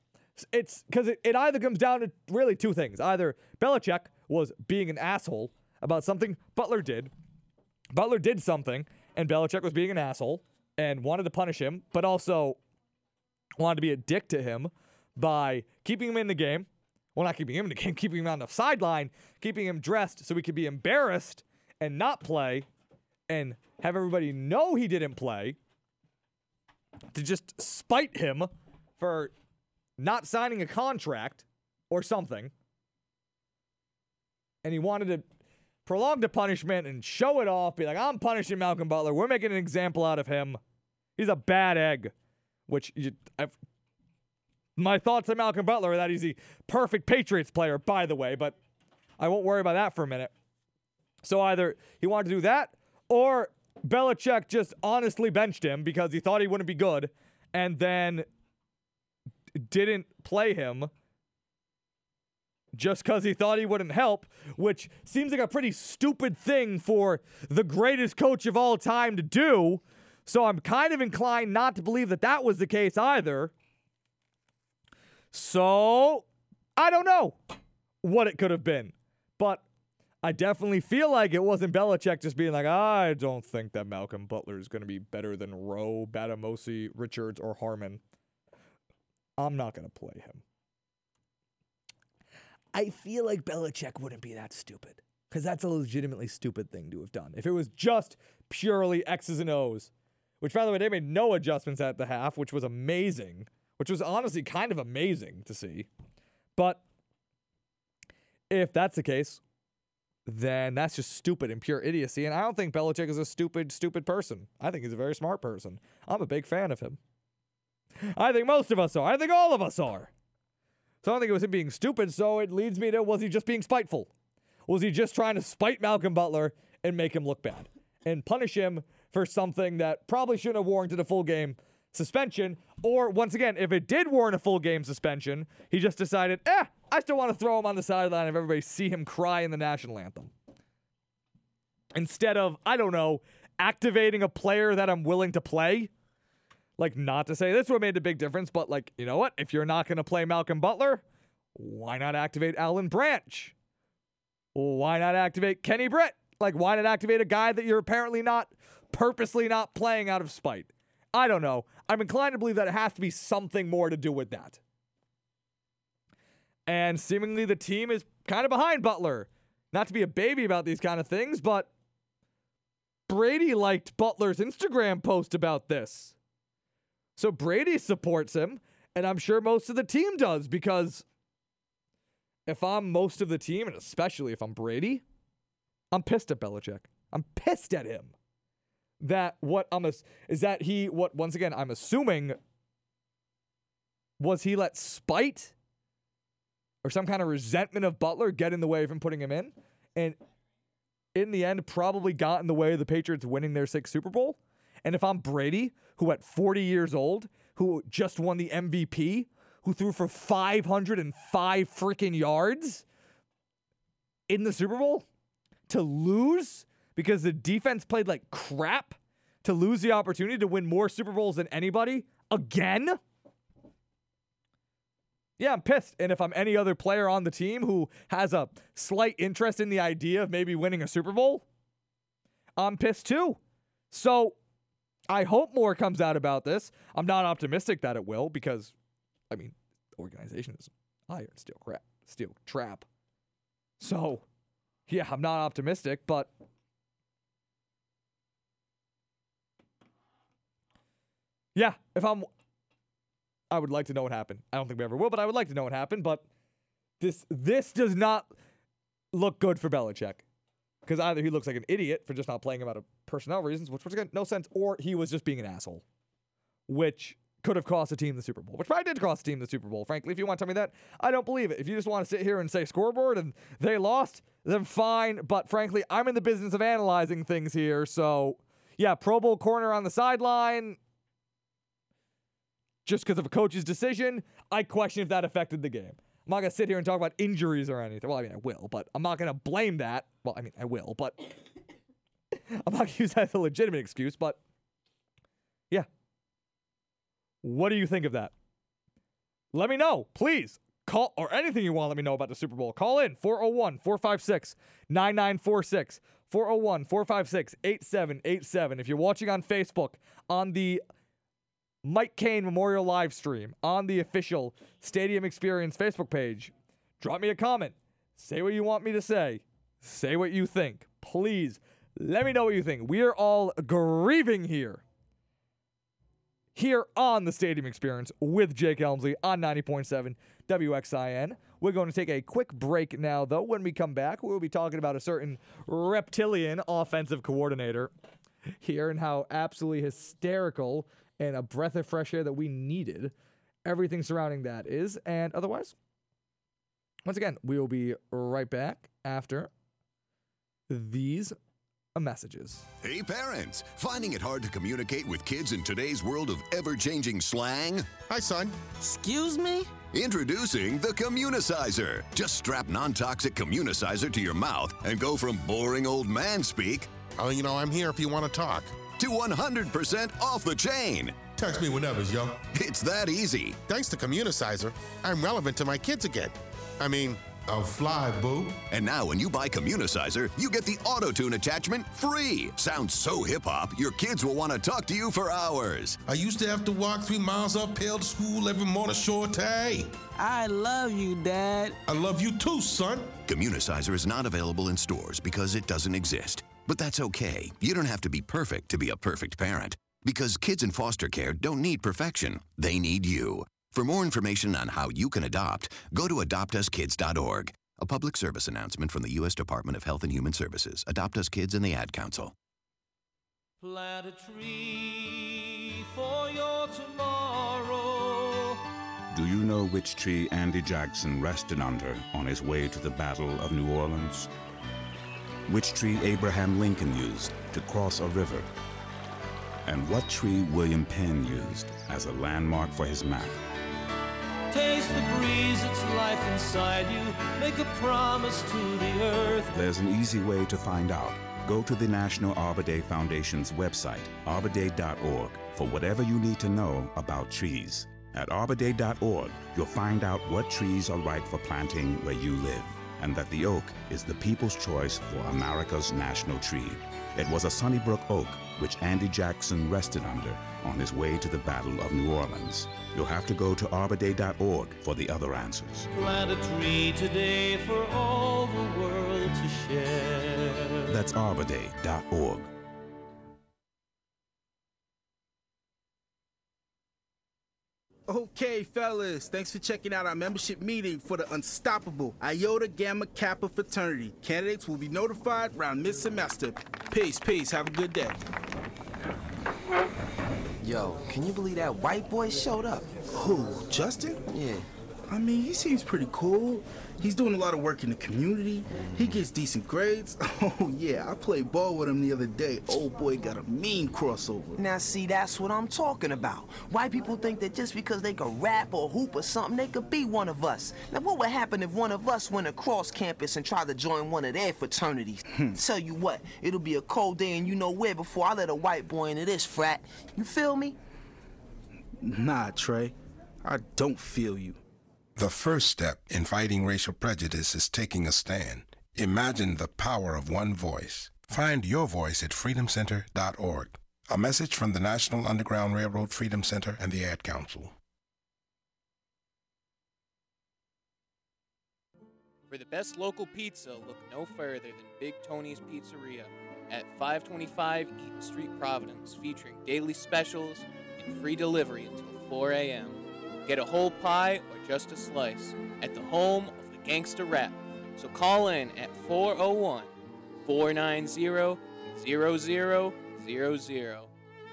It's because it, it either comes down to really two things. Either Belichick was being an asshole about something Butler did. Butler did something, and Belichick was being an asshole and wanted to punish him, but also wanted to be a dick to him by keeping him in the game. Well, not keeping him in the game, keeping him on the sideline, keeping him dressed so he could be embarrassed and not play and have everybody know he didn't play to just spite him for not signing a contract or something. And he wanted to prolong the punishment and show it off, be like, I'm punishing Malcolm Butler. We're making an example out of him. He's a bad egg. Which you, my thoughts on Malcolm Butler are that he's the perfect Patriots player, by the way, but I won't worry about that for a minute. So either he wanted to do that, or Belichick just honestly benched him because he thought he wouldn't be good, and then didn't play him just because he thought he wouldn't help, which seems like a pretty stupid thing for the greatest coach of all time to do. So I'm kind of inclined not to believe that that was the case either. So I don't know what it could have been, but I definitely feel like it wasn't Belichick just being like, I don't think that Malcolm Butler is going to be better than Rowe, Bademosi, Richards, or Harmon. I'm not going to play him. I feel like Belichick wouldn't be that stupid because that's a legitimately stupid thing to have done. If it was just purely X's and O's, which by the way, they made no adjustments at the half, which was amazing, which was honestly kind of amazing to see. But if that's the case, then that's just stupid and pure idiocy. And I don't think Belichick is a stupid, stupid person. I think he's a very smart person. I'm a big fan of him. I think most of us are. I think all of us are. So I don't think it was him being stupid. So it leads me to was he just being spiteful? Was he just trying to spite Malcolm Butler and make him look bad and punish him for something that probably shouldn't have warranted a full game suspension? Or once again, if it did warrant a full game suspension, he just decided, eh, I still want to throw him on the sideline if everybody see him cry in the national anthem. Instead of, I don't know, activating a player that I'm willing to play like, not to say this would have made a big difference, but like, you know what? If you're not going to play Malcolm Butler, why not activate Alan Branch? Why not activate Kenny Britt? Like, why not activate a guy that you're apparently not purposely not playing out of spite? I don't know. I'm inclined to believe that it has to be something more to do with that. And seemingly the team is kind of behind Butler. Not to be a baby about these kind of things, but Brady liked Butler's Instagram post about this. So Brady supports him, and I'm sure most of the team does because if I'm most of the team, and especially if I'm Brady, I'm pissed at Belichick. I'm pissed at him. That what I'm a, is that he what once again I'm assuming was he let spite or some kind of resentment of Butler get in the way of him putting him in, and in the end probably got in the way of the Patriots winning their sixth Super Bowl. And if I'm Brady, who at 40 years old, who just won the MVP, who threw for 505 freaking yards in the Super Bowl, to lose because the defense played like crap, to lose the opportunity to win more Super Bowls than anybody again? Yeah, I'm pissed. And if I'm any other player on the team who has a slight interest in the idea of maybe winning a Super Bowl, I'm pissed too. So I hope more comes out about this. I'm not optimistic that it will because, I mean, organization is iron, steel, crap, steel trap. So, yeah, I'm not optimistic, but yeah, if I'm, I would like to know what happened. I don't think we ever will, but I would like to know what happened. But this this does not look good for Belichick because either he looks like an idiot for just not playing him out of personnel reasons, which was again no sense, or he was just being an asshole, which could have cost the team the Super Bowl, which probably did cost the team the Super Bowl. Frankly, if you want to tell me that, I don't believe it. If you just want to sit here and say scoreboard and they lost, then fine. But frankly, I'm in the business of analyzing things here, so yeah, Pro Bowl corner on the sideline. Just because of a coach's decision, I question if that affected the game. I'm not gonna sit here and talk about injuries or anything. Well, I mean, I will, but I'm not gonna blame that. Well, I mean, I will, but I'm not gonna use that as a legitimate excuse. But yeah, what do you think of that? Let me know, please. Call or anything you want. Let me know about the Super Bowl. Call in 401 456 9946. 401 456 8787. If you're watching on Facebook on the Mike Kane Memorial live stream on the official Stadium Experience Facebook page. Drop me a comment. Say what you want me to say. Say what you think. Please let me know what you think. We are all grieving here. here on the Stadium Experience with Jake Elmsley on 90.7 WXIN. We're going to take a quick break now, though. When we come back, we'll be talking about a certain reptilian offensive coordinator here and how absolutely hysterical and a breath of fresh air that we needed everything surrounding that is. And otherwise, once again, we will be right back after these messages. Hey parents, finding it hard to communicate with kids in today's world of ever-changing slang? Hi, son. Excuse me? Introducing the Communicizer. Just strap non-toxic Communicizer to your mouth and go from boring old man speak Oh, you know, I'm here if you want to talk. To 100% off the chain. Text me whenever, yo. It's that easy. Thanks to Communicizer, I'm relevant to my kids again. I mean, a fly, boo. And now when you buy Communicizer, you get the auto-tune attachment free. Sounds so hip-hop, your kids will want to talk to you for hours. I used to have to walk three miles uphill to school every morning, short day. I love you, Dad. I love you too, son. Communicizer is not available in stores because it doesn't exist. But that's okay. You don't have to be perfect to be a perfect parent. Because kids in foster care don't need perfection, they need you. For more information on how you can adopt, go to adoptuskids.org. A public service announcement from the U.S. Department of Health and Human Services, Adopt Us Kids, and the Ad Council. Plant a tree for your tomorrow. Do you know which tree Andy Jackson rested under on his way to the Battle of New Orleans? Which tree Abraham Lincoln used to cross a river? And what tree William Penn used as a landmark for his map? Taste the breeze, it's life inside you. Make a promise to the earth. There's an easy way to find out. Go to the National Arbor Day Foundation's website, arborday.org, for whatever you need to know about trees. At arborday.org, you'll find out what trees are right for planting where you live, and that the oak is the people's choice for America's national tree. It was a Sunnybrook oak which Andy Jackson rested under on his way to the Battle of New Orleans. You'll have to go to arborday.org for the other answers. Plant a tree today for all the world to share. That's arborday.org. Okay, fellas, thanks for checking out our membership meeting for the unstoppable Iota Gamma Kappa fraternity. Candidates will be notified around mid semester. Peace, peace. Have a good day. Yo, can you believe that white boy showed up? Who, Justin? Yeah. I mean, he seems pretty cool. He's doing a lot of work in the community. He gets decent grades. Oh, yeah, I played ball with him the other day. Old boy got a mean crossover. Now, see, that's what I'm talking about. White people think that just because they can rap or hoop or something, they could be one of us. Now, what would happen if one of us went across campus and tried to join one of their fraternities? Hmm. Tell you what, it'll be a cold day and you know where before I let a white boy into this frat. You feel me? Nah, Trey. I don't feel you. The first step in fighting racial prejudice is taking a stand. Imagine the power of one voice. Find your voice at freedomcenter.org. A message from the National Underground Railroad Freedom Center and the Ad Council. For the best local pizza, look no further than Big Tony's Pizzeria at 525 Eaton Street, Providence, featuring daily specials and free delivery until 4 a.m. Get a whole pie or just a slice at the home of the gangster rap. So call in at 401 490 0000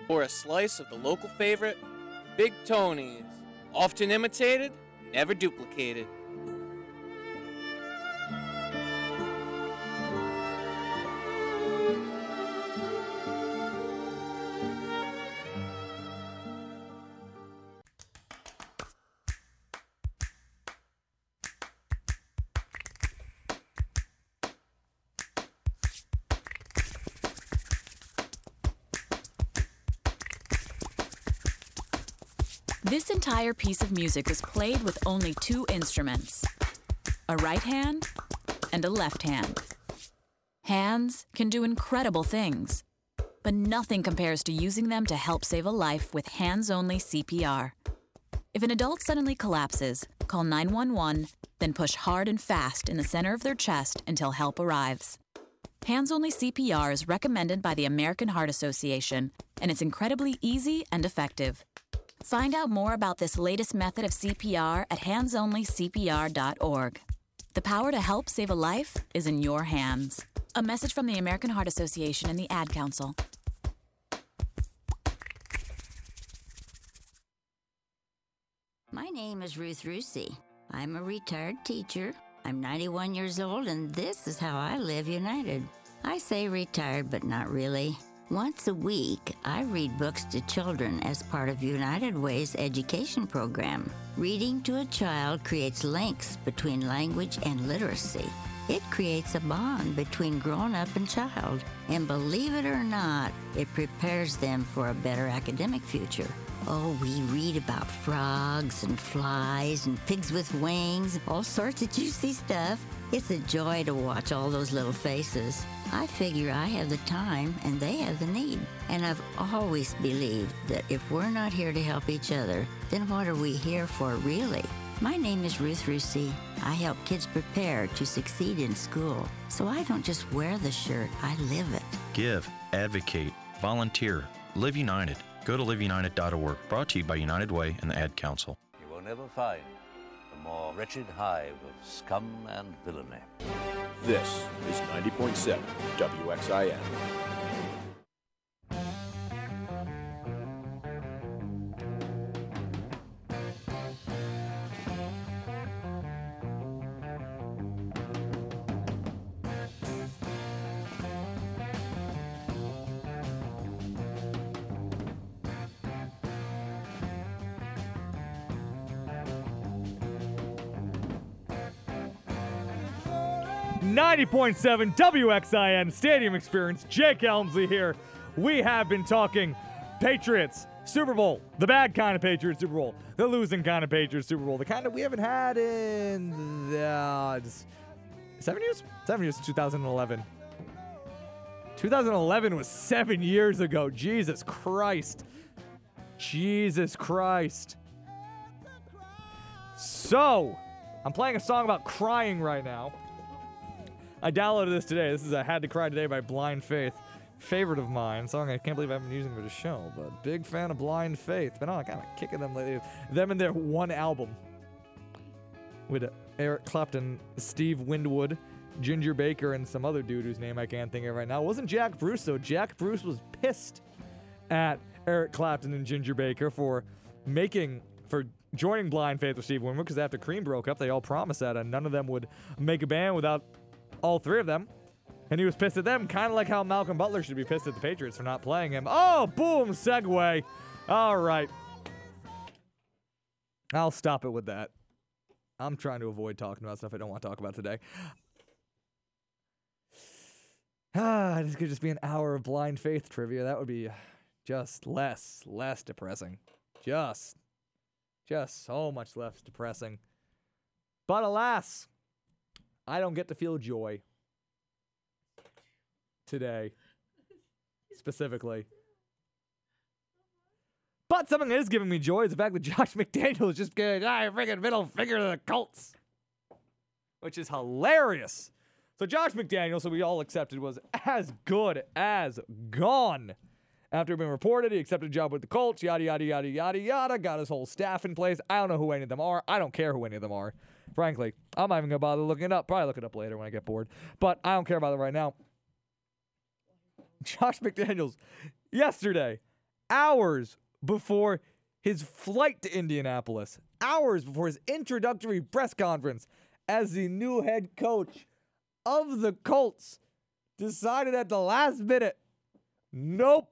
for a slice of the local favorite, Big Tony's. Often imitated, never duplicated. Entire piece of music was played with only two instruments a right hand and a left hand. Hands can do incredible things, but nothing compares to using them to help save a life with hands only CPR. If an adult suddenly collapses, call 911, then push hard and fast in the center of their chest until help arrives. Hands only CPR is recommended by the American Heart Association, and it's incredibly easy and effective. Find out more about this latest method of CPR at handsonlycpr.org. The power to help save a life is in your hands. A message from the American Heart Association and the Ad Council. My name is Ruth Rusi. I'm a retired teacher. I'm 91 years old, and this is how I live united. I say retired, but not really. Once a week, I read books to children as part of United Way's education program. Reading to a child creates links between language and literacy. It creates a bond between grown up and child, and believe it or not, it prepares them for a better academic future. Oh, we read about frogs and flies and pigs with wings, all sorts of juicy stuff. It's a joy to watch all those little faces. I figure I have the time and they have the need. And I've always believed that if we're not here to help each other, then what are we here for really? My name is Ruth Rusi. I help kids prepare to succeed in school. So I don't just wear the shirt, I live it. Give, advocate, volunteer, live united. Go to liveunited.org. Brought to you by United Way and the Ad Council. You will never find a more wretched hive of scum and villainy. This is 90.7 WXIN. Ninety point seven WXIN Stadium Experience. Jake Elmsley here. We have been talking Patriots Super Bowl, the bad kind of Patriots Super Bowl, the losing kind of Patriots Super Bowl, the kind that we haven't had in uh, seven years. Seven years since 2011. 2011 was seven years ago. Jesus Christ. Jesus Christ. So, I'm playing a song about crying right now. I downloaded this today. This is a Had to Cry Today by Blind Faith. Favorite of mine. Song I can't believe I've been using for the show, but big fan of Blind Faith. Been on kind of kicking them lately. Them and their one album with Eric Clapton, Steve Winwood, Ginger Baker, and some other dude whose name I can't think of right now. It wasn't Jack Bruce, though. Jack Bruce was pissed at Eric Clapton and Ginger Baker for making, for joining Blind Faith with Steve Winwood because after Cream broke up, they all promised that, and none of them would make a band without all three of them. And he was pissed at them, kind of like how Malcolm Butler should be pissed at the Patriots for not playing him. Oh, boom, segue. All right. I'll stop it with that. I'm trying to avoid talking about stuff I don't want to talk about today. Ah, this could just be an hour of blind faith trivia. That would be just less, less depressing. Just, just so much less depressing. But alas, I don't get to feel joy today, specifically. But something that is giving me joy is the fact that Josh McDaniel is just getting ah, freaking middle finger to the Colts, which is hilarious. So Josh McDaniel, so we all accepted, was as good as gone. After being reported, he accepted a job with the Colts, yada, yada, yada, yada, yada, got his whole staff in place. I don't know who any of them are. I don't care who any of them are, frankly. I'm not even to bother looking it up. Probably look it up later when I get bored. But I don't care about it right now. Josh McDaniels, yesterday, hours before his flight to Indianapolis, hours before his introductory press conference as the new head coach of the Colts, decided at the last minute, nope.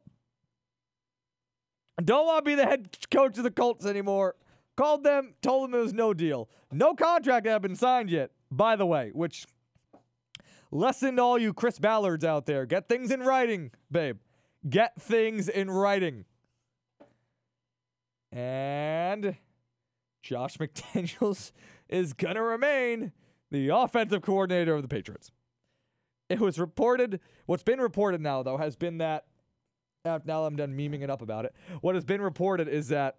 Don't want to be the head coach of the Colts anymore. Called them, told them it was no deal. No contract had been signed yet, by the way, which lesson to all you Chris Ballards out there. Get things in writing, babe. Get things in writing. And Josh McDaniels is going to remain the offensive coordinator of the Patriots. It was reported, what's been reported now, though, has been that, now I'm done memeing it up about it. What has been reported is that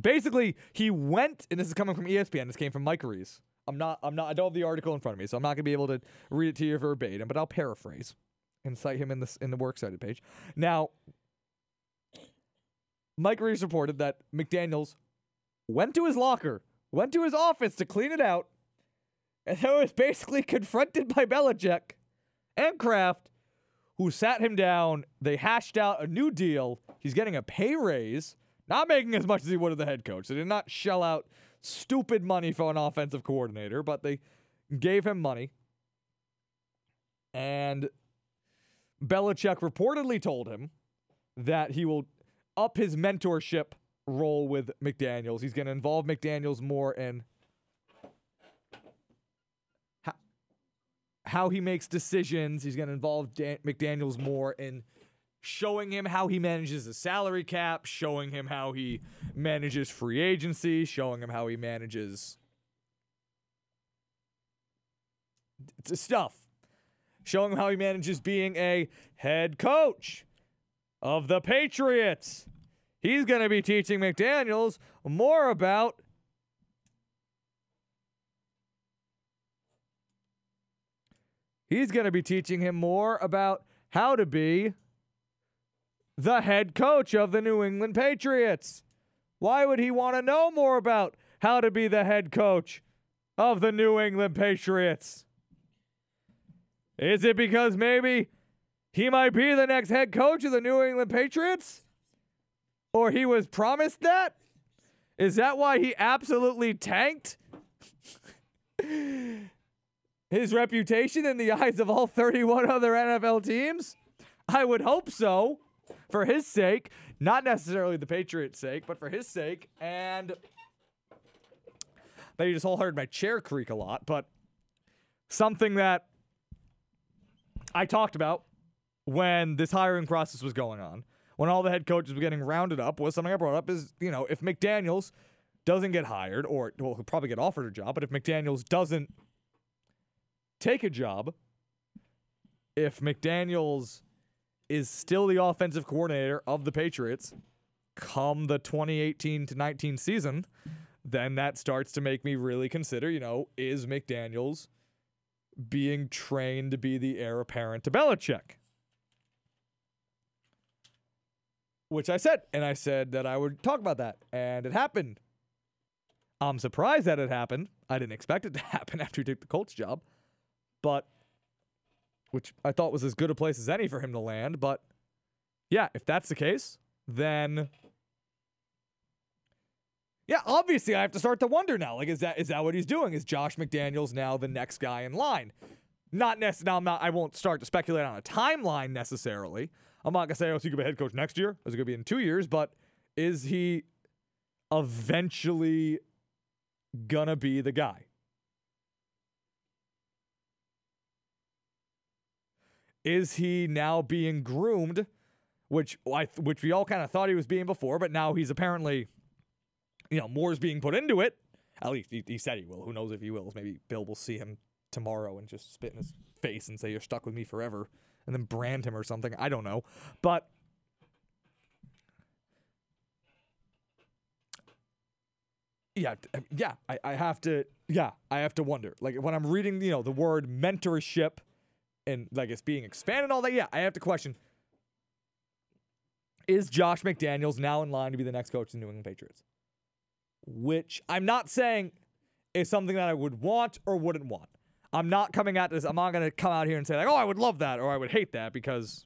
basically he went, and this is coming from ESPN, this came from Mike Reiss. I'm not, I'm not, I don't have the article in front of me, so I'm not to be able to read it to you verbatim, but I'll paraphrase and cite him in, this, in the works cited page. Now, Mike Reiss reported that McDaniels went to his locker, went to his office to clean it out, and then was basically confronted by Belichick and Kraft, who sat him down. They hashed out a new deal. He's getting a pay raise, not making as much as he would as the head coach. They did not shell out stupid money for an offensive coordinator, but they gave him money. And Belichick reportedly told him that he will up his mentorship role with McDaniels. He's going to involve McDaniels more in how, how he makes decisions. He's going to involve Dan- McDaniels more in showing him how he manages the salary cap, showing him how he manages free agency, showing him how he manages stuff, showing him how he manages being a head coach of the Patriots. He's going to be teaching McDaniels more about He's going to be teaching him more about how to be the head coach of the New England Patriots. Why would he want to know more about how to be the head coach of the New England Patriots? Is it because maybe he might be the next head coach of the New England Patriots? Or he was promised that? Is that why he absolutely tanked his reputation in the eyes of all 31 other NFL teams? I would hope so for his sake, not necessarily the Patriots' sake, but for his sake. And they just all heard my chair creak a lot, but something that I talked about when this hiring process was going on, when all the head coaches were getting rounded up, was something I brought up is, you know, if McDaniels doesn't get hired, or well, he'll probably get offered a job, but if McDaniels doesn't take a job, if McDaniels is still the offensive coordinator of the Patriots come the 2018 to 19 season, then that starts to make me really consider, you know, is McDaniels being trained to be the heir apparent to Belichick? Which I said, and I said that I would talk about that, and it happened. I'm surprised that it happened. I didn't expect it to happen after he took the Colts job, but which I thought was as good a place as any for him to land. But yeah, if that's the case, then yeah, obviously I have to start to wonder now. Like, is that is that what he's doing? Is Josh McDaniels now the next guy in line? Not necessarily. Now I'm not. I won't start to speculate on a timeline necessarily. I'm not gonna say, oh, is he gonna be head coach next year? Is it gonna be in two years? But is he eventually gonna be the guy? Is he now being groomed, which I which we all kind of thought he was being before, but now he's apparently, you know, more is being put into it. At least he, he said he will. Who knows if he will? Maybe Bill will see him tomorrow and just spit in his face and say you're stuck with me forever, and then brand him or something. I don't know, but. Yeah, um, yeah, I, I have to, yeah, I have to wonder. Like when I'm reading, you know, the word mentorship and like it's being expanded and all that, yeah, I have to question is Josh McDaniels now in line to be the next coach of the New England Patriots? Which I'm not saying is something that I would want or wouldn't want. I'm not coming at this, I'm not going to come out here and say, like, oh, I would love that or I would hate that because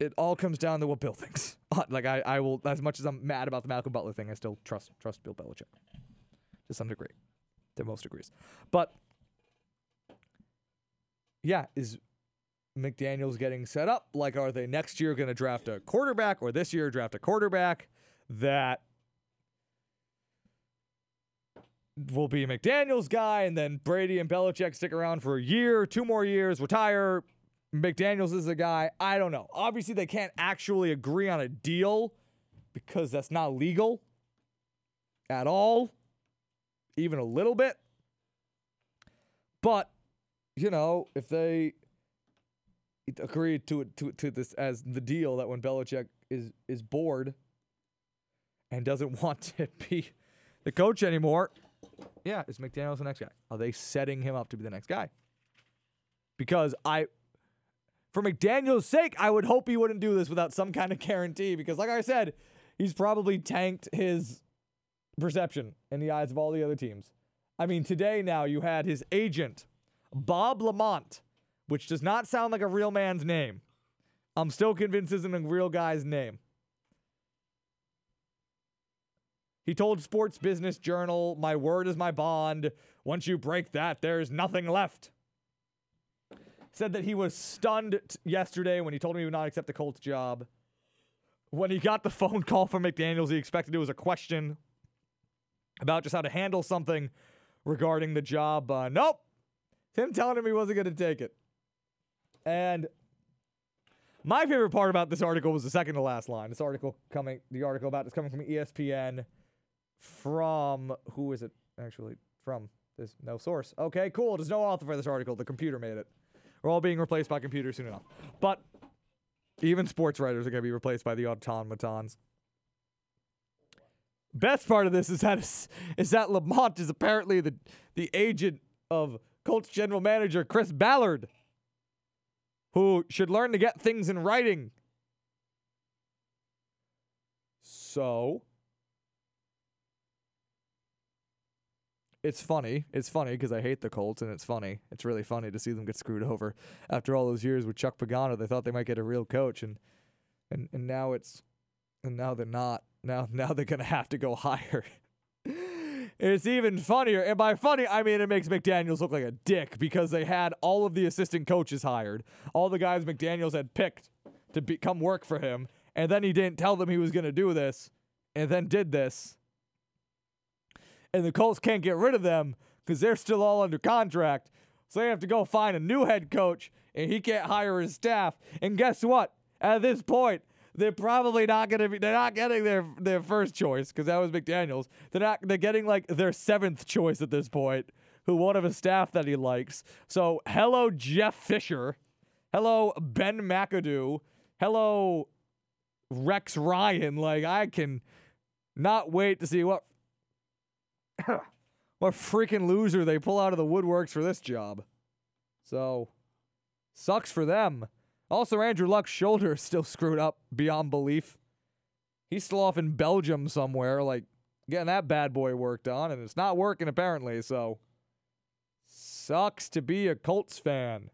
it all comes down to what Bill thinks. like, I, I will, as much as I'm mad about the Malcolm Butler thing, I still trust trust Bill Belichick to some degree, to most degrees. But yeah, is McDaniels getting set up? Like, are they next year going to draft a quarterback or this year draft a quarterback that will be McDaniels guy and then Brady and Belichick stick around for a year, two more years, retire. McDaniels is the guy. I don't know. Obviously, they can't actually agree on a deal because that's not legal at all, even a little bit. But you know, if they agree to it to, to this as the deal that when Belichick is is bored and doesn't want to be the coach anymore, yeah, is McDaniels the next guy? Are they setting him up to be the next guy? Because I for McDaniel's sake, I would hope he wouldn't do this without some kind of guarantee because, like I said, he's probably tanked his perception in the eyes of all the other teams. I mean, today now you had his agent, Bob Lamont, which does not sound like a real man's name. I'm still convinced isn't a real guy's name. He told Sports Business Journal, My word is my bond. Once you break that, there's nothing left. Said that he was stunned t- yesterday when he told him he would not accept the Colts job. When he got the phone call from McDaniels, he expected it was a question about just how to handle something regarding the job. Uh, nope. Him telling him he wasn't going to take it. And my favorite part about this article was the second to last line. This article coming, the article about this coming from ESPN from, who is it actually? From, there's no source. Okay, cool. There's no author for this article. The computer made it. We're all being replaced by computers soon enough. But even sports writers are going to be replaced by the automatons. Best part of this is that is that Lamont is apparently the the agent of Colts general manager Chris Ballard, who should learn to get things in writing. So it's funny. It's funny because I hate the Colts, and it's funny. It's really funny to see them get screwed over after all those years with Chuck Pagano. They thought they might get a real coach, and and and now it's and now they're not. Now now they're gonna have to go higher. It's even funnier, and by funny I mean it makes McDaniel's look like a dick because they had all of the assistant coaches hired, all the guys McDaniel's had picked to be, come work for him, and then he didn't tell them he was gonna do this, and then did this and the Colts can't get rid of them because they're still all under contract. So they have to go find a new head coach, and he can't hire his staff. And guess what? At this point, they're probably not gonna be. They're not getting their their first choice because that was McDaniel's. They're not. They're getting like their seventh choice at this point, who won't have a staff that he likes. So hello Jeff Fisher, hello Ben McAdoo, hello Rex Ryan. Like I can not wait to see what what freaking loser they pull out of the woodworks for this job. So, sucks for them. Also, Andrew Luck's shoulder is still screwed up beyond belief. He's still off in Belgium somewhere, like getting that bad boy worked on, and it's not working apparently. So, sucks to be a Colts fan.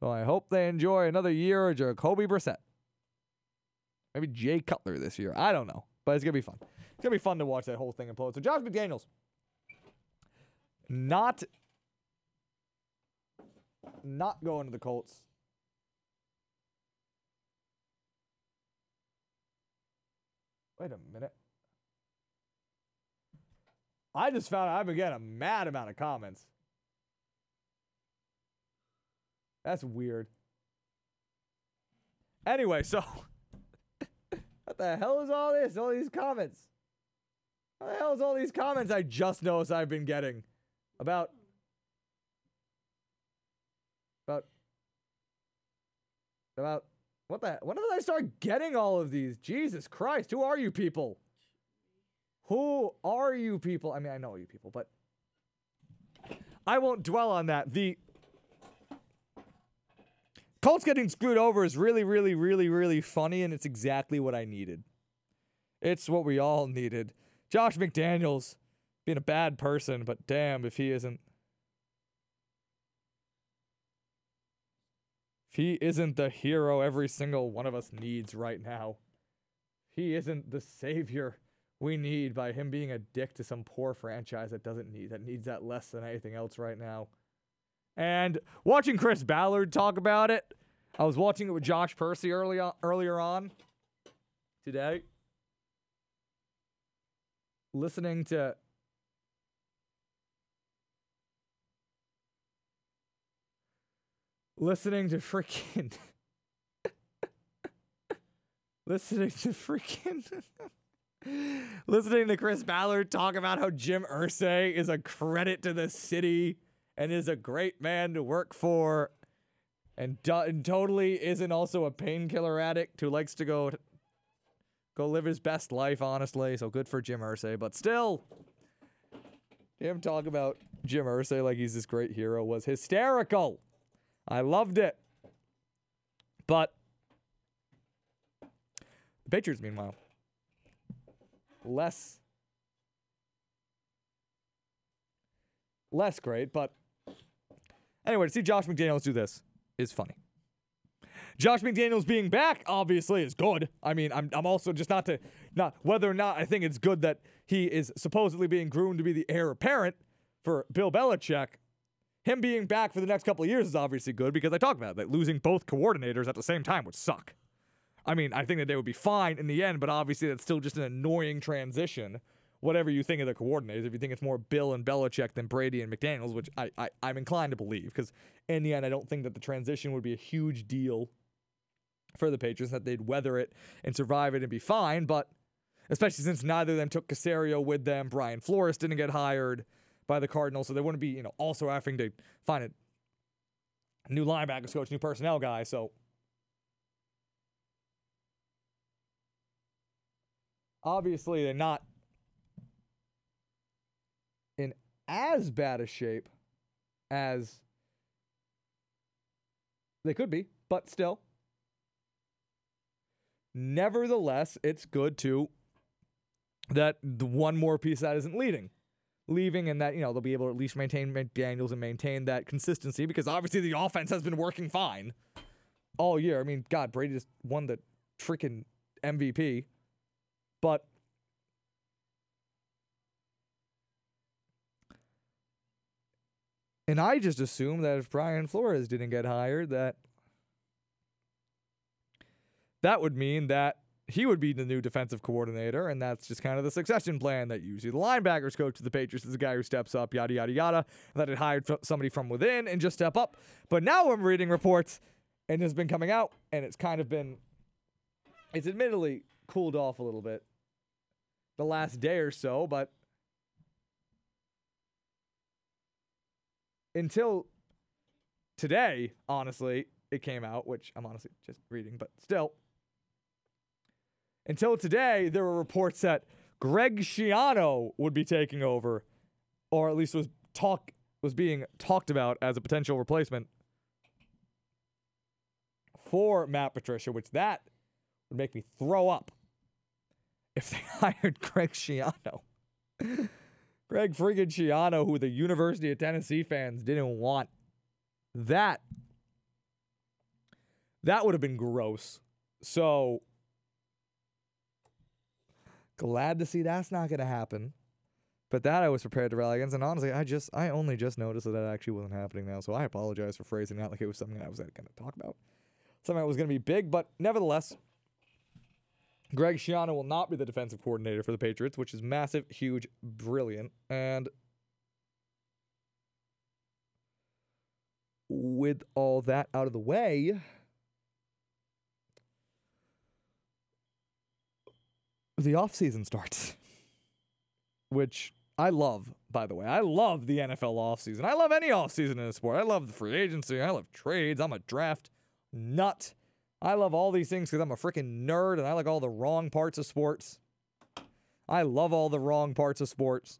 So I hope they enjoy another year of Jacoby Brissett. Maybe Jay Cutler this year. I don't know, but it's gonna be fun. It's gonna be fun to watch that whole thing implode. So Josh McDaniels, not not going to the Colts. Wait a minute. I just found out I've been getting a mad amount of comments. That's weird. Anyway, so what the hell is all this? All these comments. What the hell is all these comments I just noticed I've been getting about about about what the when did I start getting all of these? Jesus Christ, who are you people? Who are you people? I mean, I know you people, but I won't dwell on that. The Colts getting screwed over is really, really, really, really funny, and it's exactly what I needed. It's what we all needed. Josh McDaniels being a bad person, but damn if he isn't. He isn't the hero every single one of us needs right now. He isn't the savior we need by him being a dick to some poor franchise that doesn't need that needs that less than anything else right now. And watching Chris Ballard talk about it, I was watching it with Josh Percy early on, earlier on today. Listening to listening to freaking listening to freaking listening to Chris Ballard talk about how Jim Irsay is a credit to the city and is a great man to work for and, do- and totally isn't also a painkiller addict who likes to go go live his best life honestly. So good for Jim Irsay but still him talk about Jim Irsay like he's this great hero was hysterical I loved it. But the Patriots, meanwhile, less less great, but anyway, to see Josh McDaniels do this is funny. Josh McDaniels being back obviously is good. I mean, I'm, I'm also just not to not whether or not I think it's good that he is supposedly being groomed to be the heir apparent for Bill Belichick. Him being back for the next couple of years is obviously good because I talked about that losing both coordinators at the same time would suck. I mean, I think that they would be fine in the end, but obviously that's still just an annoying transition. Whatever you think of the coordinators, if you think it's more Bill and Belichick than Brady and McDaniels, which I, I I'm inclined to believe, because in the end, I don't think that the transition would be a huge deal for the Patriots, that they'd weather it and survive it and be fine. But especially since neither of them took Caserio with them, Brian Flores didn't get hired by the Cardinals, so they wouldn't be, you know, also having to find a new linebackers coach, new personnel guy. So obviously they're not in as bad a shape as they could be, but still. Nevertheless, it's good to that the one more piece that isn't leading, leaving, and that you know they'll be able to at least maintain McDaniel's and maintain that consistency because obviously the offense has been working fine all year. I mean, God, Brady just won the freaking MVP, but and I just assumed that if Brian Flores didn't get hired, that that would mean that he would be the new defensive coordinator, and that's just kind of the succession plan that usually the linebackers coach to the Patriots is the guy who steps up, yada yada yada. That it hired somebody from within and just step up. But now I'm reading reports, and it's been coming out, and it's kind of been, it's admittedly cooled off a little bit the last day or so, but until today, honestly, it came out, which I'm honestly just reading, but still. Until today, there were reports that Greg Schiano would be taking over, or at least was talk was being talked about as a potential replacement for Matt Patricia, which that would make me throw up if they hired Greg Schiano. Greg friggin' Schiano, who the University of Tennessee fans didn't want. That that would have been gross. So glad to see that's not going to happen. But that I was prepared to rally against, and honestly, I just I only just noticed that that actually wasn't happening now. So I apologize for phrasing that like it was something I was going to talk about, something that was going to be big. But nevertheless, Greg Schiano will not be the defensive coordinator for the Patriots, which is massive, huge, brilliant, and with all that out of the way, the offseason starts, which I love, by the way. I love the NFL offseason. I love any offseason in a sport. I love the free agency. I love trades. I'm a draft nut. I love all these things because I'm a freaking nerd and I like all the wrong parts of sports. I love all the wrong parts of sports.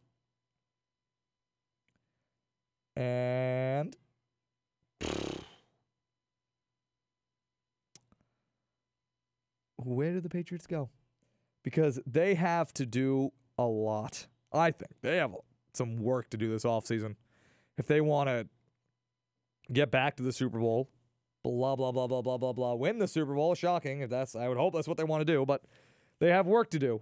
And where do the Patriots go? Because they have to do a lot. I think they have some work to do this offseason. If they want to get back to the Super Bowl, blah, blah, blah, blah, blah, blah, blah, win the Super Bowl, shocking. If that's, I would hope that's what they want to do, but they have work to do.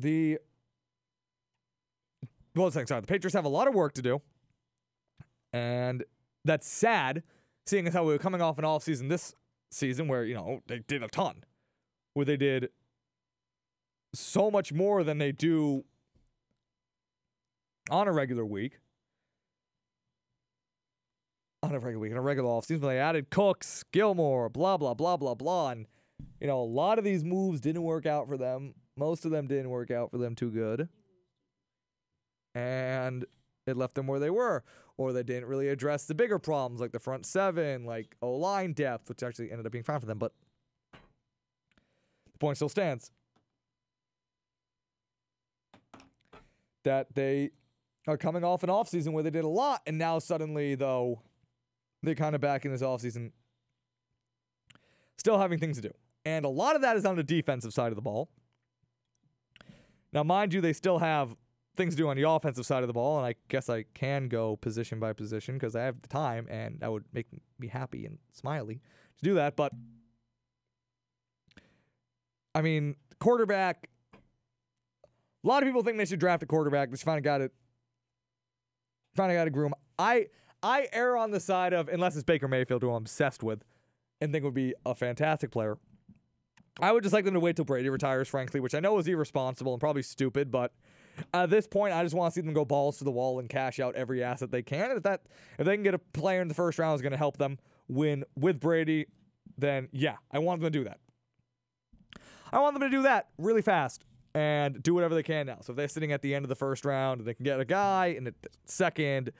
The well, sorry, the Patriots have a lot of work to do, and that's sad, seeing as how we were coming off an off season this season where you know they did a ton, where they did so much more than they do on a regular week. On a regular week, in a regular offseason, they added Cooks, Gilmore, blah, blah, blah, blah, blah. And, you know, a lot of these moves didn't work out for them. Most of them didn't work out for them too good. And it left them where they were, or they didn't really address the bigger problems like the front seven, like O line depth, which actually ended up being fine for them. But the point still stands that they are coming off an offseason where they did a lot, and now suddenly, though, they're kind of back in this offseason, still having things to do. And a lot of that is on the defensive side of the ball. Now, mind you, they still have things to do on the offensive side of the ball, and I guess I can go position by position because I have the time, and that would make me happy and smiley to do that. But I mean, quarterback. A lot of people think they should draft a quarterback. They just finally got it. Finally got a groom. I I err on the side of unless it's Baker Mayfield, who I'm obsessed with, and think would be a fantastic player. I would just like them to wait till Brady retires, frankly, which I know is irresponsible and probably stupid, but at this point, I just want to see them go balls to the wall and cash out every asset they can. If that if they can get a player in the first round is going to help them win with Brady, then yeah, I want them to do that. I want them to do that really fast and do whatever they can now. So if they're sitting at the end of the first round, and they can get a guy in the second,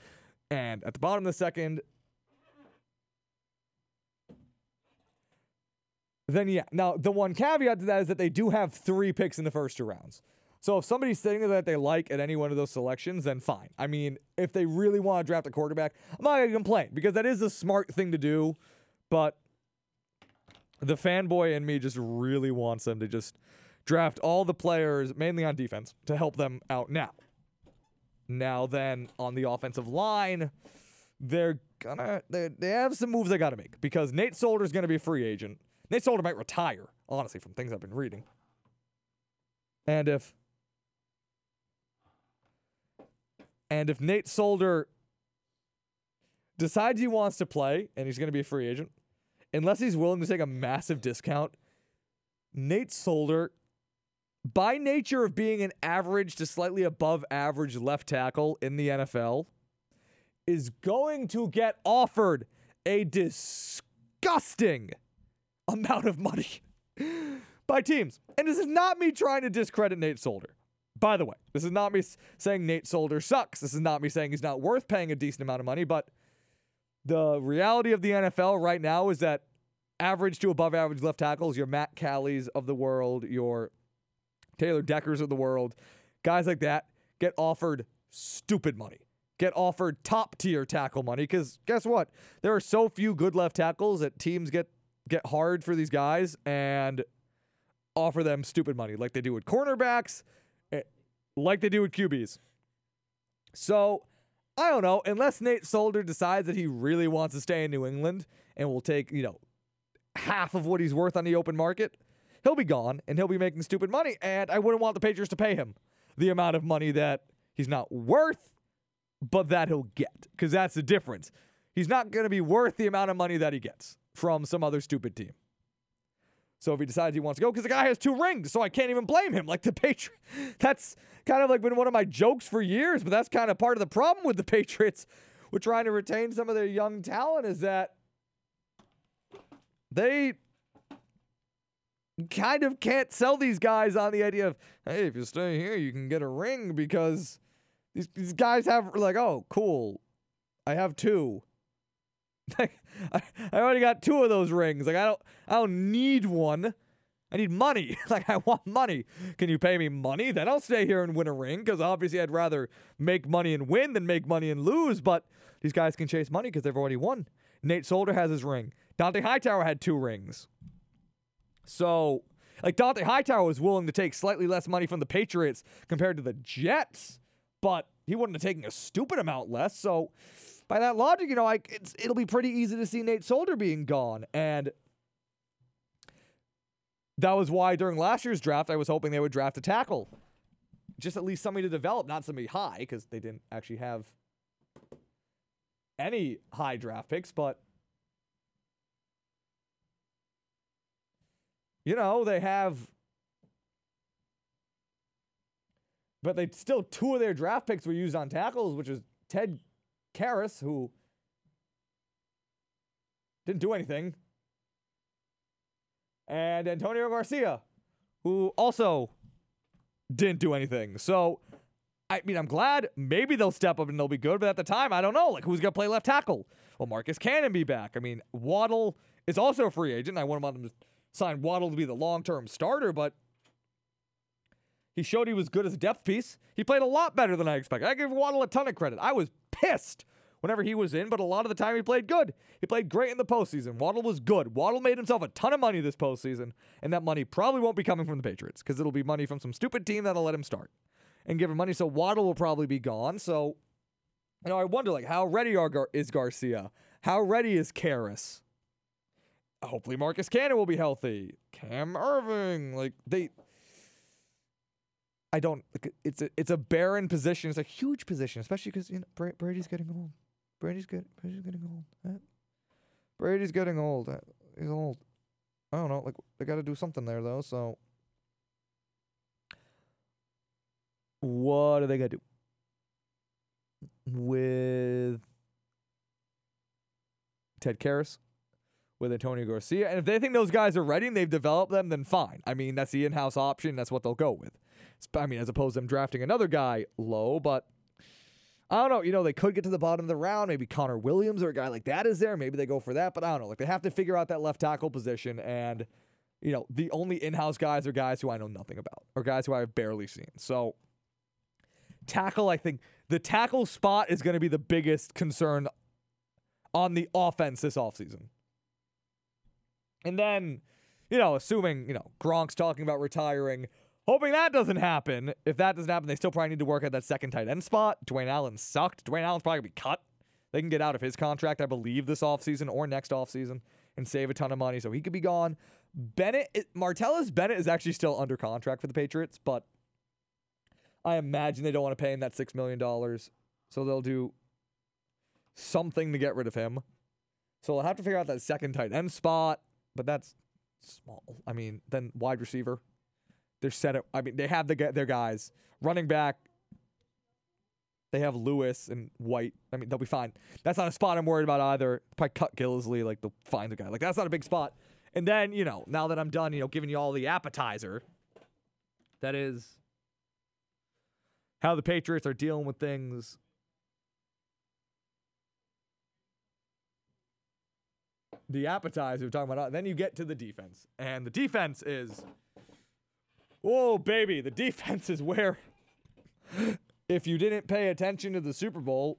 and at the bottom of the second, then yeah. Now, the one caveat to that is that they do have three picks in the first two rounds. So if somebody's sitting there that they like at any one of those selections, then fine. I mean, if they really want to draft a quarterback, I'm not going to complain because that is a smart thing to do. But the fanboy in me just really wants them to just draft all the players, mainly on defense, to help them out now. Now, then on the offensive line, they're gonna they, they have some moves they got to make because Nate Solder's to be a free agent. Nate Solder might retire, honestly, from things I've been reading. And if and if Nate Solder decides he wants to play and he's going to be a free agent, unless he's willing to take a massive discount, Nate Solder, by nature of being an average to slightly above average left tackle in the NFL, is going to get offered a disgusting amount of money by teams. And this is not me trying to discredit Nate Solder. By the way, this is not me saying Nate Solder sucks. This is not me saying he's not worth paying a decent amount of money, but the reality of the NFL right now is that average to above average left tackles, your Matt Calleys of the world, your Taylor Deckers of the world, guys like that get offered stupid money. Get offered top tier tackle money because guess what? There are so few good left tackles that teams get get hard for these guys and offer them stupid money like they do with cornerbacks, eh, like they do with QBs. So I don't know. Unless Nate Solder decides that he really wants to stay in New England and will take, you know, half of what he's worth on the open market, he'll be gone and he'll be making stupid money. And I wouldn't want the Patriots to pay him the amount of money that he's not worth, but that he'll get. Because that's the difference. He's not going to be worth the amount of money that he gets from some other stupid team. So if he decides he wants to go, because the guy has two rings, so I can't even blame him. Like the Patriots, that's kind of like been one of my jokes for years, but that's kind of part of the problem with the Patriots with trying to retain some of their young talent is that they kind of can't sell these guys on the idea of, hey, if you stay here, you can get a ring because these, these guys have like, oh, cool. I have two. Like I, I already got two of those rings. Like I don't I don't need one. I need money. like I want money. Can you pay me money? Then I'll stay here and win a ring because obviously I'd rather make money and win than make money and lose. But these guys can chase money because they've already won. Nate Solder has his ring. Dont'a Hightower had two rings. So like Dont'a Hightower was willing to take slightly less money from the Patriots compared to the Jets, but he wouldn't have taken a stupid amount less. So by that logic, you know, like it's it'll be pretty easy to see Nate Solder being gone. And that was why during last year's draft, I was hoping they would draft a tackle. Just at least somebody to develop, not somebody high, because they didn't actually have any high draft picks, but you know, they have but they still two of their draft picks were used on tackles, which is Ted Karras, who didn't do anything, and Antonio Garcia, who also didn't do anything. So I mean, I'm glad maybe they'll step up and they'll be good, but at the time, I don't know. Like, who's going to play left tackle? Will Marcus Cannon be back? I mean, Waddle is also a free agent. I want them to sign Waddle to be the long term starter, but he showed he was good as a depth piece. He played a lot better than I expected. I give Waddle a ton of credit. I was pissed whenever he was in, but a lot of the time he played good. He played great in the postseason. Waddle was good. Waddle made himself a ton of money this postseason, and that money probably won't be coming from the Patriots because it'll be money from some stupid team that'll let him start and give him money. So Waddle will probably be gone. So, you know, I wonder like how ready are Gar- is Garcia? How ready is Karras? Hopefully Marcus Cannon will be healthy. Cam Irving, like they. I don't. It's a it's a barren position. It's a huge position, especially because you know Bra- Brady's getting old. Brady's get Brady's getting old. Uh, Brady's getting old. Uh, He's old. I don't know. Like they got to do something there though. So what are they gonna do with Ted Karras, with Antonio Garcia? And if they think those guys are ready and they've developed them, then fine. I mean, that's the in-house option. That's what they'll go with. I mean, as opposed to them drafting another guy low, but. I don't know. You know, they could get to the bottom of the round. Maybe Connor Williams or a guy like that is there. Maybe they go for that. But I don't know. Like they have to figure out that left tackle position. And, you know, the only in house guys are guys who I know nothing about or guys who I've barely seen. So, tackle, I think the tackle spot is going to be the biggest concern on the offense this offseason. And then, you know, assuming, you know, Gronk's talking about retiring, hoping that doesn't happen. If that doesn't happen, they still probably need to work at that second tight end spot. Dwayne Allen sucked. Dwayne Allen's probably going to be cut. They can get out of his contract, I believe, this offseason or next offseason and save a ton of money, so he could be gone. Bennett, Martellus Bennett is actually still under contract for the Patriots, but I imagine they don't want to pay him that $6 million. So they'll do something to get rid of him. So they'll have to figure out that second tight end spot, but that's small. I mean, then wide receiver. They're set up. I mean, they have the, their guys. Running back, they have Lewis and White. I mean, they'll be fine. That's not a spot I'm worried about either. Probably cut Gillislee. Like, they'll find a guy. Like, that's not a big spot. And then, you know, now that I'm done, you know, giving you all the appetizer, that is how the Patriots are dealing with things. The appetizer we're talking about. Uh, then you get to the defense. And the defense is. Whoa, baby. The defense is where. if you didn't pay attention to the Super Bowl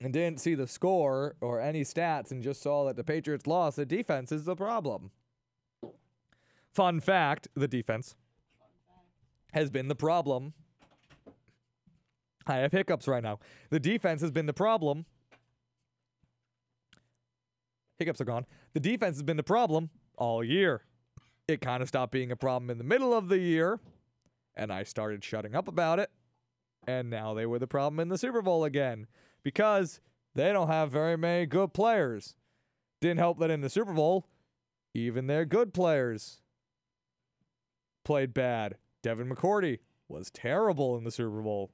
and didn't see the score or any stats and just saw that the Patriots lost, the defense is the problem. Fun fact the defense has been the problem. I have hiccups right now. The defense has been the problem. Hiccups are gone. The defense has been the problem all year. It kind of stopped being a problem in the middle of the year, and I started shutting up about it. And now they were the problem in the Super Bowl again because they don't have very many good players. Didn't help that in the Super Bowl, even their good players played bad. Devin McCourty was terrible in the Super Bowl.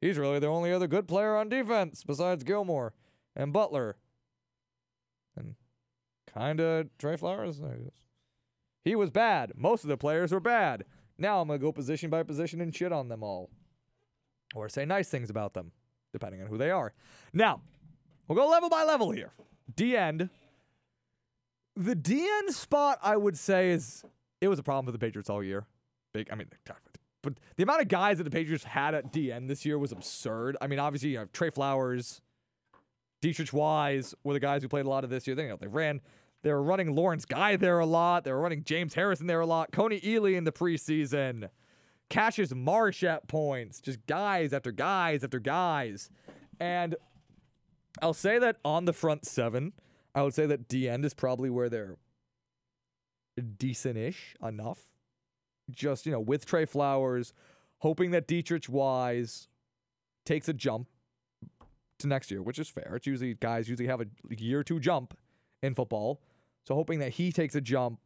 He's really the only other good player on defense besides Gilmore and Butler. And kind of Trey Flowers. I guess. He was bad. Most of the players were bad. Now I'm going to go position by position and shit on them all. Or say nice things about them, depending on who they are. Now, we'll go level by level here. D end. The D end spot, I would say, is it was a problem for the Patriots all year. Big, I mean, but the amount of guys that the Patriots had at DN this year was absurd. I mean, obviously, you know, Trey Flowers, Deatrich Wise were the guys who played a lot of this year. They, you know, they ran, they were running Lawrence Guy there a lot. They were running James Harrison there a lot. Kony Ealy in the preseason. Cassius Marsh at points. Just guys after guys after guys. And I'll say that on the front seven, I would say that D end is probably where they're decent ish enough. Just, you know, with Trey Flowers, hoping that Deatrich Wise takes a jump to next year, which is fair. It's usually guys usually have a year two jump in football. So hoping that he takes a jump.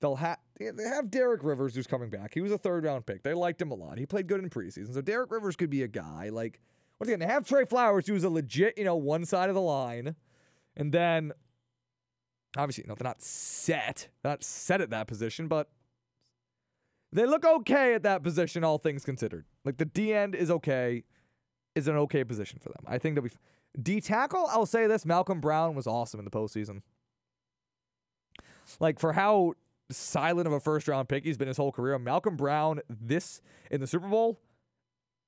They'll have they have Derek Rivers who's coming back. He was a third round pick. They liked him a lot. He played good in preseason. So Derek Rivers could be a guy. Like once again, they have Trey Flowers who's a legit, you know, one side of the line. And then obviously, you know, they're not set. They're not set at that position, but They look okay at that position, all things considered. Like the D end is okay, is an okay position for them. I think they'll be. F- D tackle, I'll say this: Malcolm Brown was awesome in the postseason. Like for how silent of a first round pick he's been his whole career, Malcolm Brown this in the Super Bowl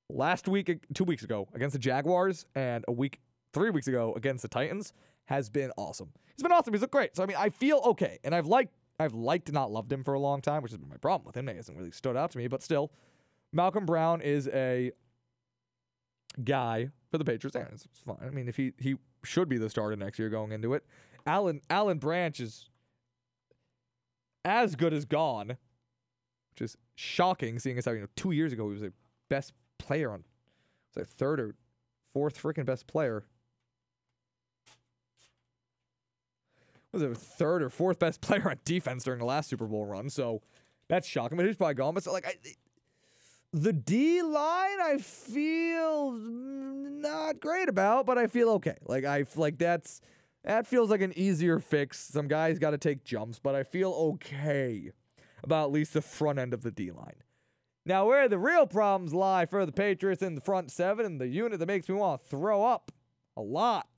last week, two weeks ago against the Jaguars, and a week, three weeks ago against the Titans has been awesome. He's been awesome. He's looked great. So I mean, I feel okay, and I've liked, I've liked not loved him for a long time, which has been my problem with him. He hasn't really stood out to me, but still, Malcolm Brown is a guy for the Patriots. And it's fine. I mean, if he he should be the starter next year going into it. Alan Alan Branch is as good as gone, which is shocking, seeing as how you know two years ago he was a best player on, was like third or fourth freaking best player. Was it third or fourth best player on defense during the last Super Bowl run? So that's shocking. But he's probably gone. But so like I, the D line, I feel not great about, but I feel okay. Like I like that's that feels like an easier fix. Some guys got to take jumps, but I feel okay about at least the front end of the D line. Now, where the real problems lie for the Patriots in the front seven and the unit that makes me want to throw up a lot,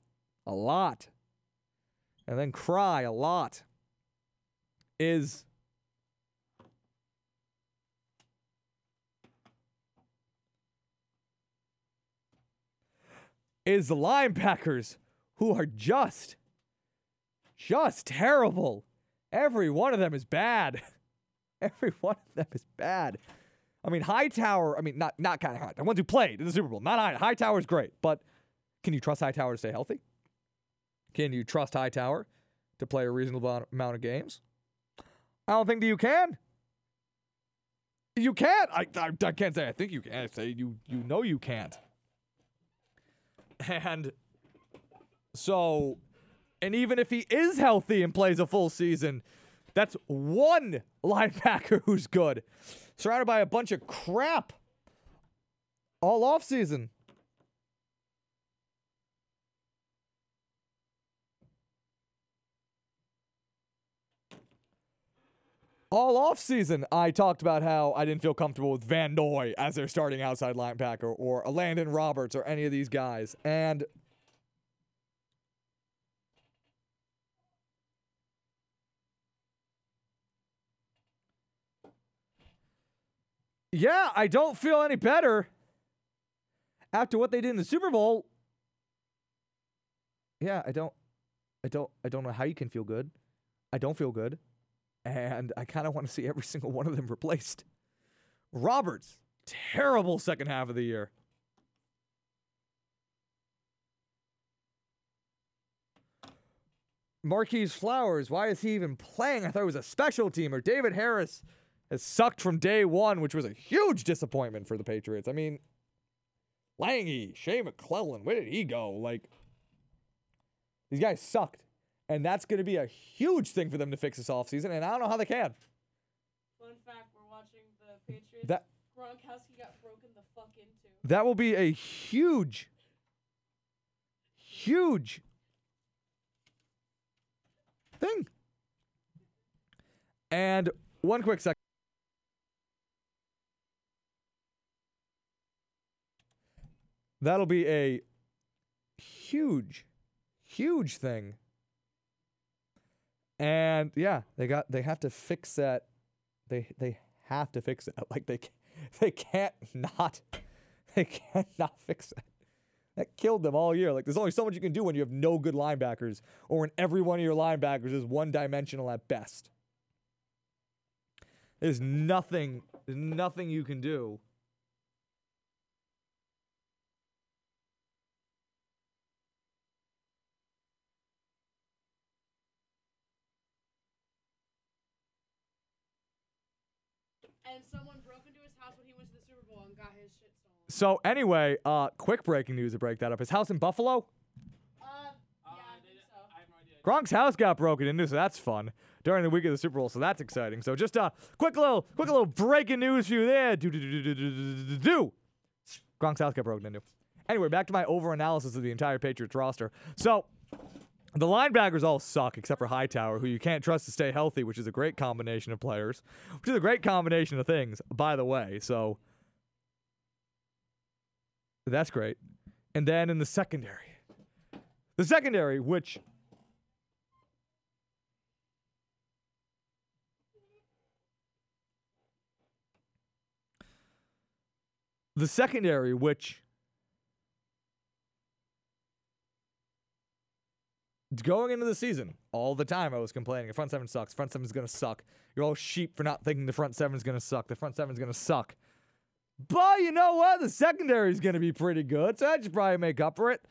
a lot, and then cry a lot is is the linebackers who are just, just terrible. Every one of them is bad. Every one of them is bad. I mean, Hightower, I mean, not not kind of high. The ones who played in the Super Bowl, not high. Hightower is great, but can you trust Hightower to stay healthy? Can you trust Hightower to play a reasonable amount of games? I don't think that you can. You can't. I, I, I can't say I think you can. I say you you know you can't. And so, and even if he is healthy and plays a full season, that's one linebacker who's good. Surrounded by a bunch of crap all off season. All off season, I talked about how I didn't feel comfortable with Van Noy as their starting outside linebacker or Landon Roberts or any of these guys. And yeah, I don't feel any better after what they did in the Super Bowl. Yeah, I don't I don't I don't know how you can feel good. I don't feel good. And I kind of want to see every single one of them replaced. Roberts, terrible second half of the year. Marquis Flowers, why is he even playing? I thought it was a special teamer. David Harris has sucked from day one, which was a huge disappointment for the Patriots. I mean, Langi, Shea McClellin, where did he go? Like, these guys sucked. And that's going to be a huge thing for them to fix this offseason, and I don't know how they can. Fun fact: We're watching the Patriots. That- Gronkowski got broken the fuck into. That will be a huge, huge thing. And one quick second. That'll be a huge, huge thing. And yeah, they got they have to fix that. They they have to fix it. Like they they can't not they can't not fix that. That killed them all year. Like there's only so much you can do when you have no good linebackers, or when every one of your linebackers is one dimensional at best. There's nothing, there's nothing you can do. And someone broke into his house when he went to the Super Bowl and got his shit stolen. So anyway, uh, quick breaking news to break that up. His house in Buffalo. Uh, yeah, so. Gronk's house got broken into, so that's fun during the week of the Super Bowl. So that's exciting. So just a quick little, quick little breaking news for you there. Do do do do do do do do. Gronk's house got broken into. Anyway, back to my over analysis of the entire Patriots roster. So The linebackers all suck except for Hightower, who you can't trust to stay healthy, which is a great combination of players, which is a great combination of things, by the way. So that's great. And then in the secondary, the secondary, which the secondary, which going into the season, all the time I was complaining the front seven sucks. Front seven is gonna suck. You're all sheep for not thinking the front seven is gonna suck. The front seven is gonna suck. But you know what? The secondary is gonna be pretty good, so that should probably make up for it.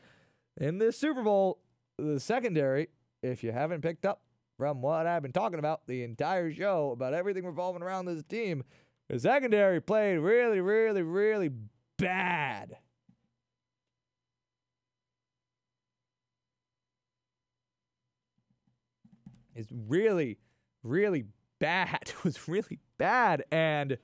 In this Super Bowl, the secondary, if you haven't picked up from what I've been talking about the entire show about everything revolving around this team, the secondary played really, really, really bad. It's really, really bad. It was really bad. And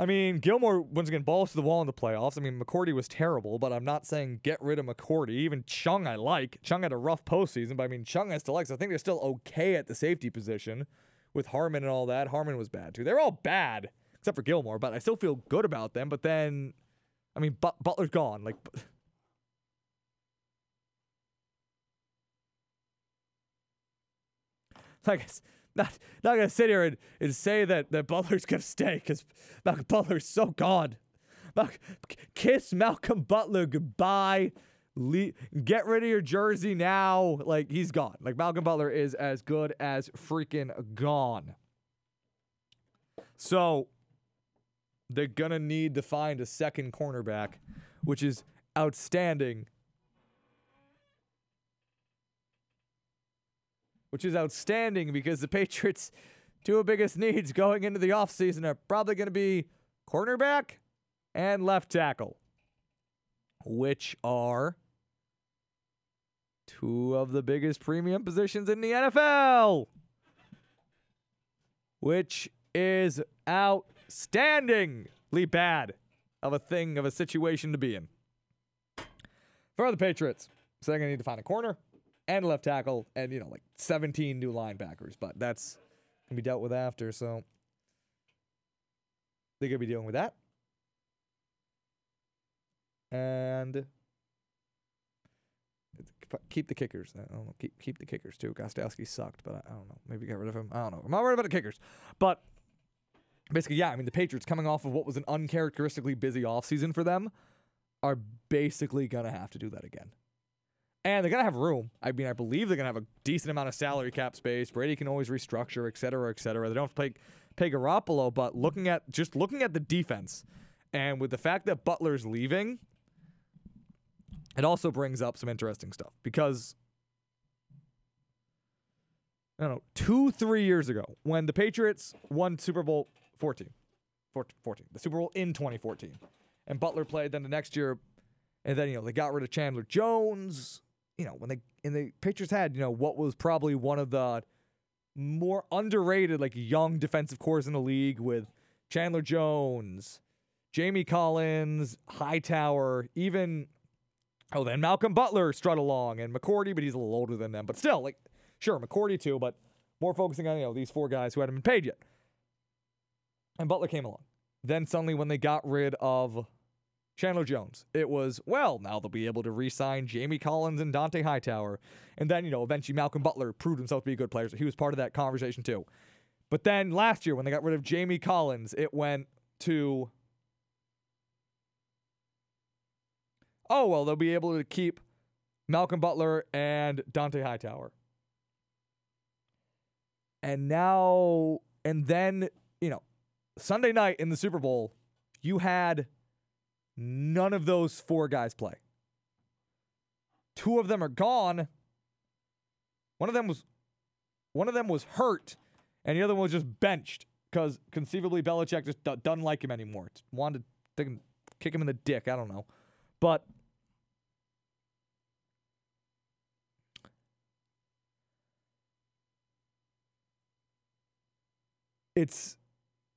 I mean, Gilmore once again balls to the wall in the playoffs. I mean, McCourty was terrible, but I'm not saying get rid of McCourty. Even Chung, I like. Chung had a rough postseason, but I mean, Chung I still like. So I think they're still okay at the safety position with Harmon and all that. Harmon was bad too. They're all bad except for Gilmore, but I still feel good about them. But then, I mean, but- Butler's gone. Like, like not not gonna sit here and, and say that, that Butler's gonna stay because Malcolm Butler's so gone. Mal- kiss Malcolm Butler goodbye. Le- get rid of your jersey now. Like he's gone. Like Malcolm Butler is as good as freaking gone. So they're gonna need to find a second cornerback, which is outstanding. Which is outstanding because the Patriots' two biggest needs going into the offseason are probably going to be cornerback and left tackle, which are two of the biggest premium positions in the NFL, which is outstandingly bad of a thing, of a situation to be in. For the Patriots, going to need to find a corner and left tackle and, you know, like 17 new linebackers, but that's going to be dealt with after, so they're going to be dealing with that. And keep the kickers. I don't know. Keep keep the kickers too. Gostkowski sucked, but I, I don't know. Maybe get rid of him. I don't know. I'm not worried about the kickers. But basically, yeah, I mean the Patriots coming off of what was an uncharacteristically busy offseason for them are basically gonna have to do that again. And they're gonna have room. I mean, I believe they're gonna have a decent amount of salary cap space. Brady can always restructure, et cetera, et cetera. They don't have to pay pay Garoppolo, but looking at just looking at the defense, and with the fact that Butler's leaving, it also brings up some interesting stuff because I don't know, two, three years ago, when the Patriots won Super Bowl 14, 14, the Super Bowl in 2014, and Butler played then the next year, and then, you know, they got rid of Chandler Jones. You know, when they, in the Patriots had, you know, what was probably one of the more underrated, like, young defensive cores in the league with Chandler Jones, Jamie Collins, Hightower, even Oh, then Malcolm Butler strut along and McCourty, but he's a little older than them. But still, like, sure, McCourty too, but more focusing on, you know, these four guys who hadn't been paid yet. And Butler came along. Then suddenly, when they got rid of Chandler Jones, it was, well, now they'll be able to re sign Jamie Collins and Dont'a Hightower. And then, you know, eventually Malcolm Butler proved himself to be a good player. So he was part of that conversation too. But then last year, when they got rid of Jamie Collins, it went to oh, well, they'll be able to keep Malcolm Butler and Dont'a Hightower. And now, and then, you know, Sunday night in the Super Bowl, you had none of those four guys play. Two of them are gone. One of them was one of them was hurt, and the other one was just benched because conceivably Belichick just d- doesn't like him anymore. Just wanted to kick him in the dick. I don't know. But it's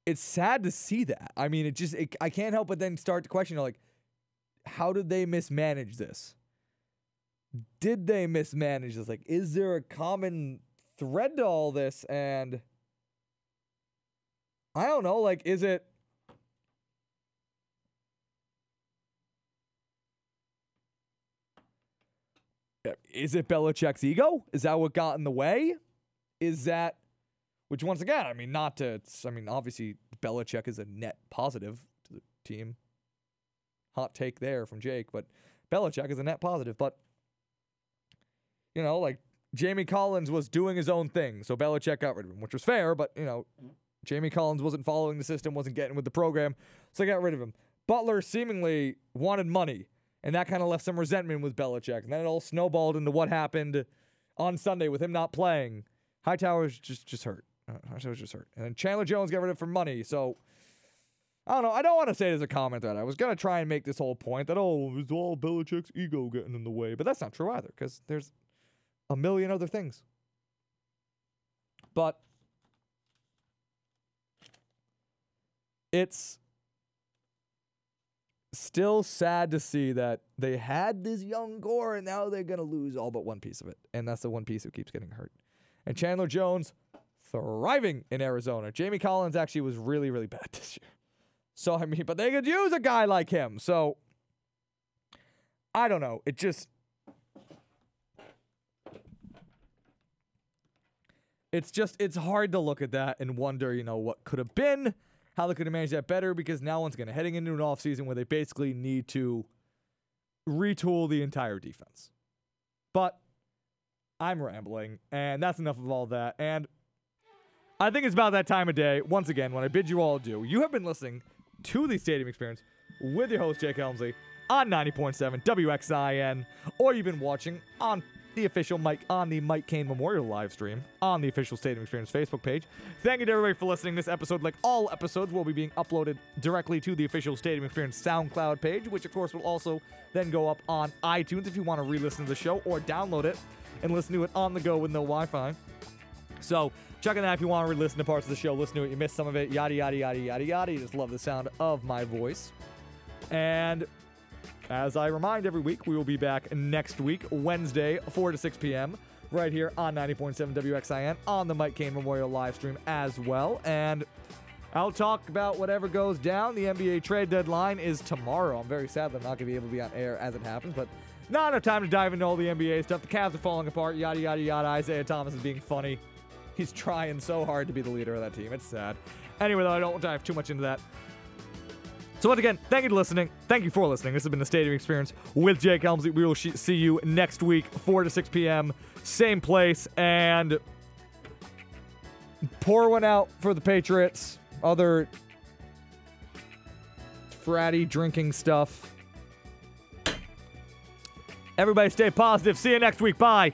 it's sad to see that. I mean, it just it, I can't help but then start to question like how did they mismanage this? did they mismanage this? Like, is there a common thread to all this? And I don't know. Like, is it. Is it Belichick's ego? Is that what got in the way? Is that, which once again, I mean, not to, I mean, obviously Belichick is a net positive to the team. Hot take there from Jake, but Belichick is a net positive. But, you know, like Jamie Collins was doing his own thing, so Belichick got rid of him, which was fair, but, you know, Jamie Collins wasn't following the system, wasn't getting with the program, so they got rid of him. Butler seemingly wanted money, and that kind of left some resentment with Belichick. And then it all snowballed into what happened on Sunday with him not playing. Hightower's just just hurt. Uh, Hightower's just hurt. And then Chandler Jones got rid of it for money. So I don't know. I don't want to say it as a comment that I was gonna try and make this whole point that oh, it's all Belichick's ego getting in the way, but that's not true either because there's a million other things. But it's still sad to see that they had this young core and now they're going to lose all but one piece of it. And that's the one piece who keeps getting hurt. And Chandler Jones thriving in Arizona. Jamie Collins actually was really, really bad this year. So, I mean, but they could use a guy like him. So, I don't know. It just. It's just, it's hard to look at that and wonder, you know, what could have been how they could have managed that better because now one's going to heading into an offseason where they basically need to retool the entire defense. But I'm rambling, and that's enough of all that. And I think it's about that time of day, once again, when I bid you all adieu. You have been listening to the Stadium Experience with your host, Jake Helmsley, on 90.7 WXIN, or you've been watching on the official Mike on the Mike Kane Memorial live stream on the official Stadium Experience Facebook page. Thank you to everybody for listening. This episode, like all episodes, will be being uploaded directly to the official Stadium Experience SoundCloud page, which of course will also then go up on iTunes if you want to re-listen to the show or download it and listen to it on the go with no Wi-Fi. So check on that if you want to re-listen to parts of the show, listen to it, you missed some of it, yada yada yada yada yada. You just love the sound of my voice. And as I remind every week, we will be back next week, Wednesday, 4 to 6 p.m., right here on 90.7 WXIN on the Mike Kane Memorial live stream as well. And I'll talk about whatever goes down. The NBA trade deadline is tomorrow. I'm very sad that I'm not going to be able to be on air as it happens, but not enough time to dive into all the NBA stuff. The Cavs are falling apart, yada, yada, yada. Isaiah Thomas is being funny. He's trying so hard to be the leader of that team. It's sad. Anyway, though, I don't dive too much into that. So once again, thank you for listening. Thank you for listening. This has been the Stadium Experience with Jake Helmsley. We will sh- see you next week, 4 to 6 p.m., same place, and pour one out for the Patriots. Other fratty drinking stuff. Everybody stay positive. See you next week. Bye.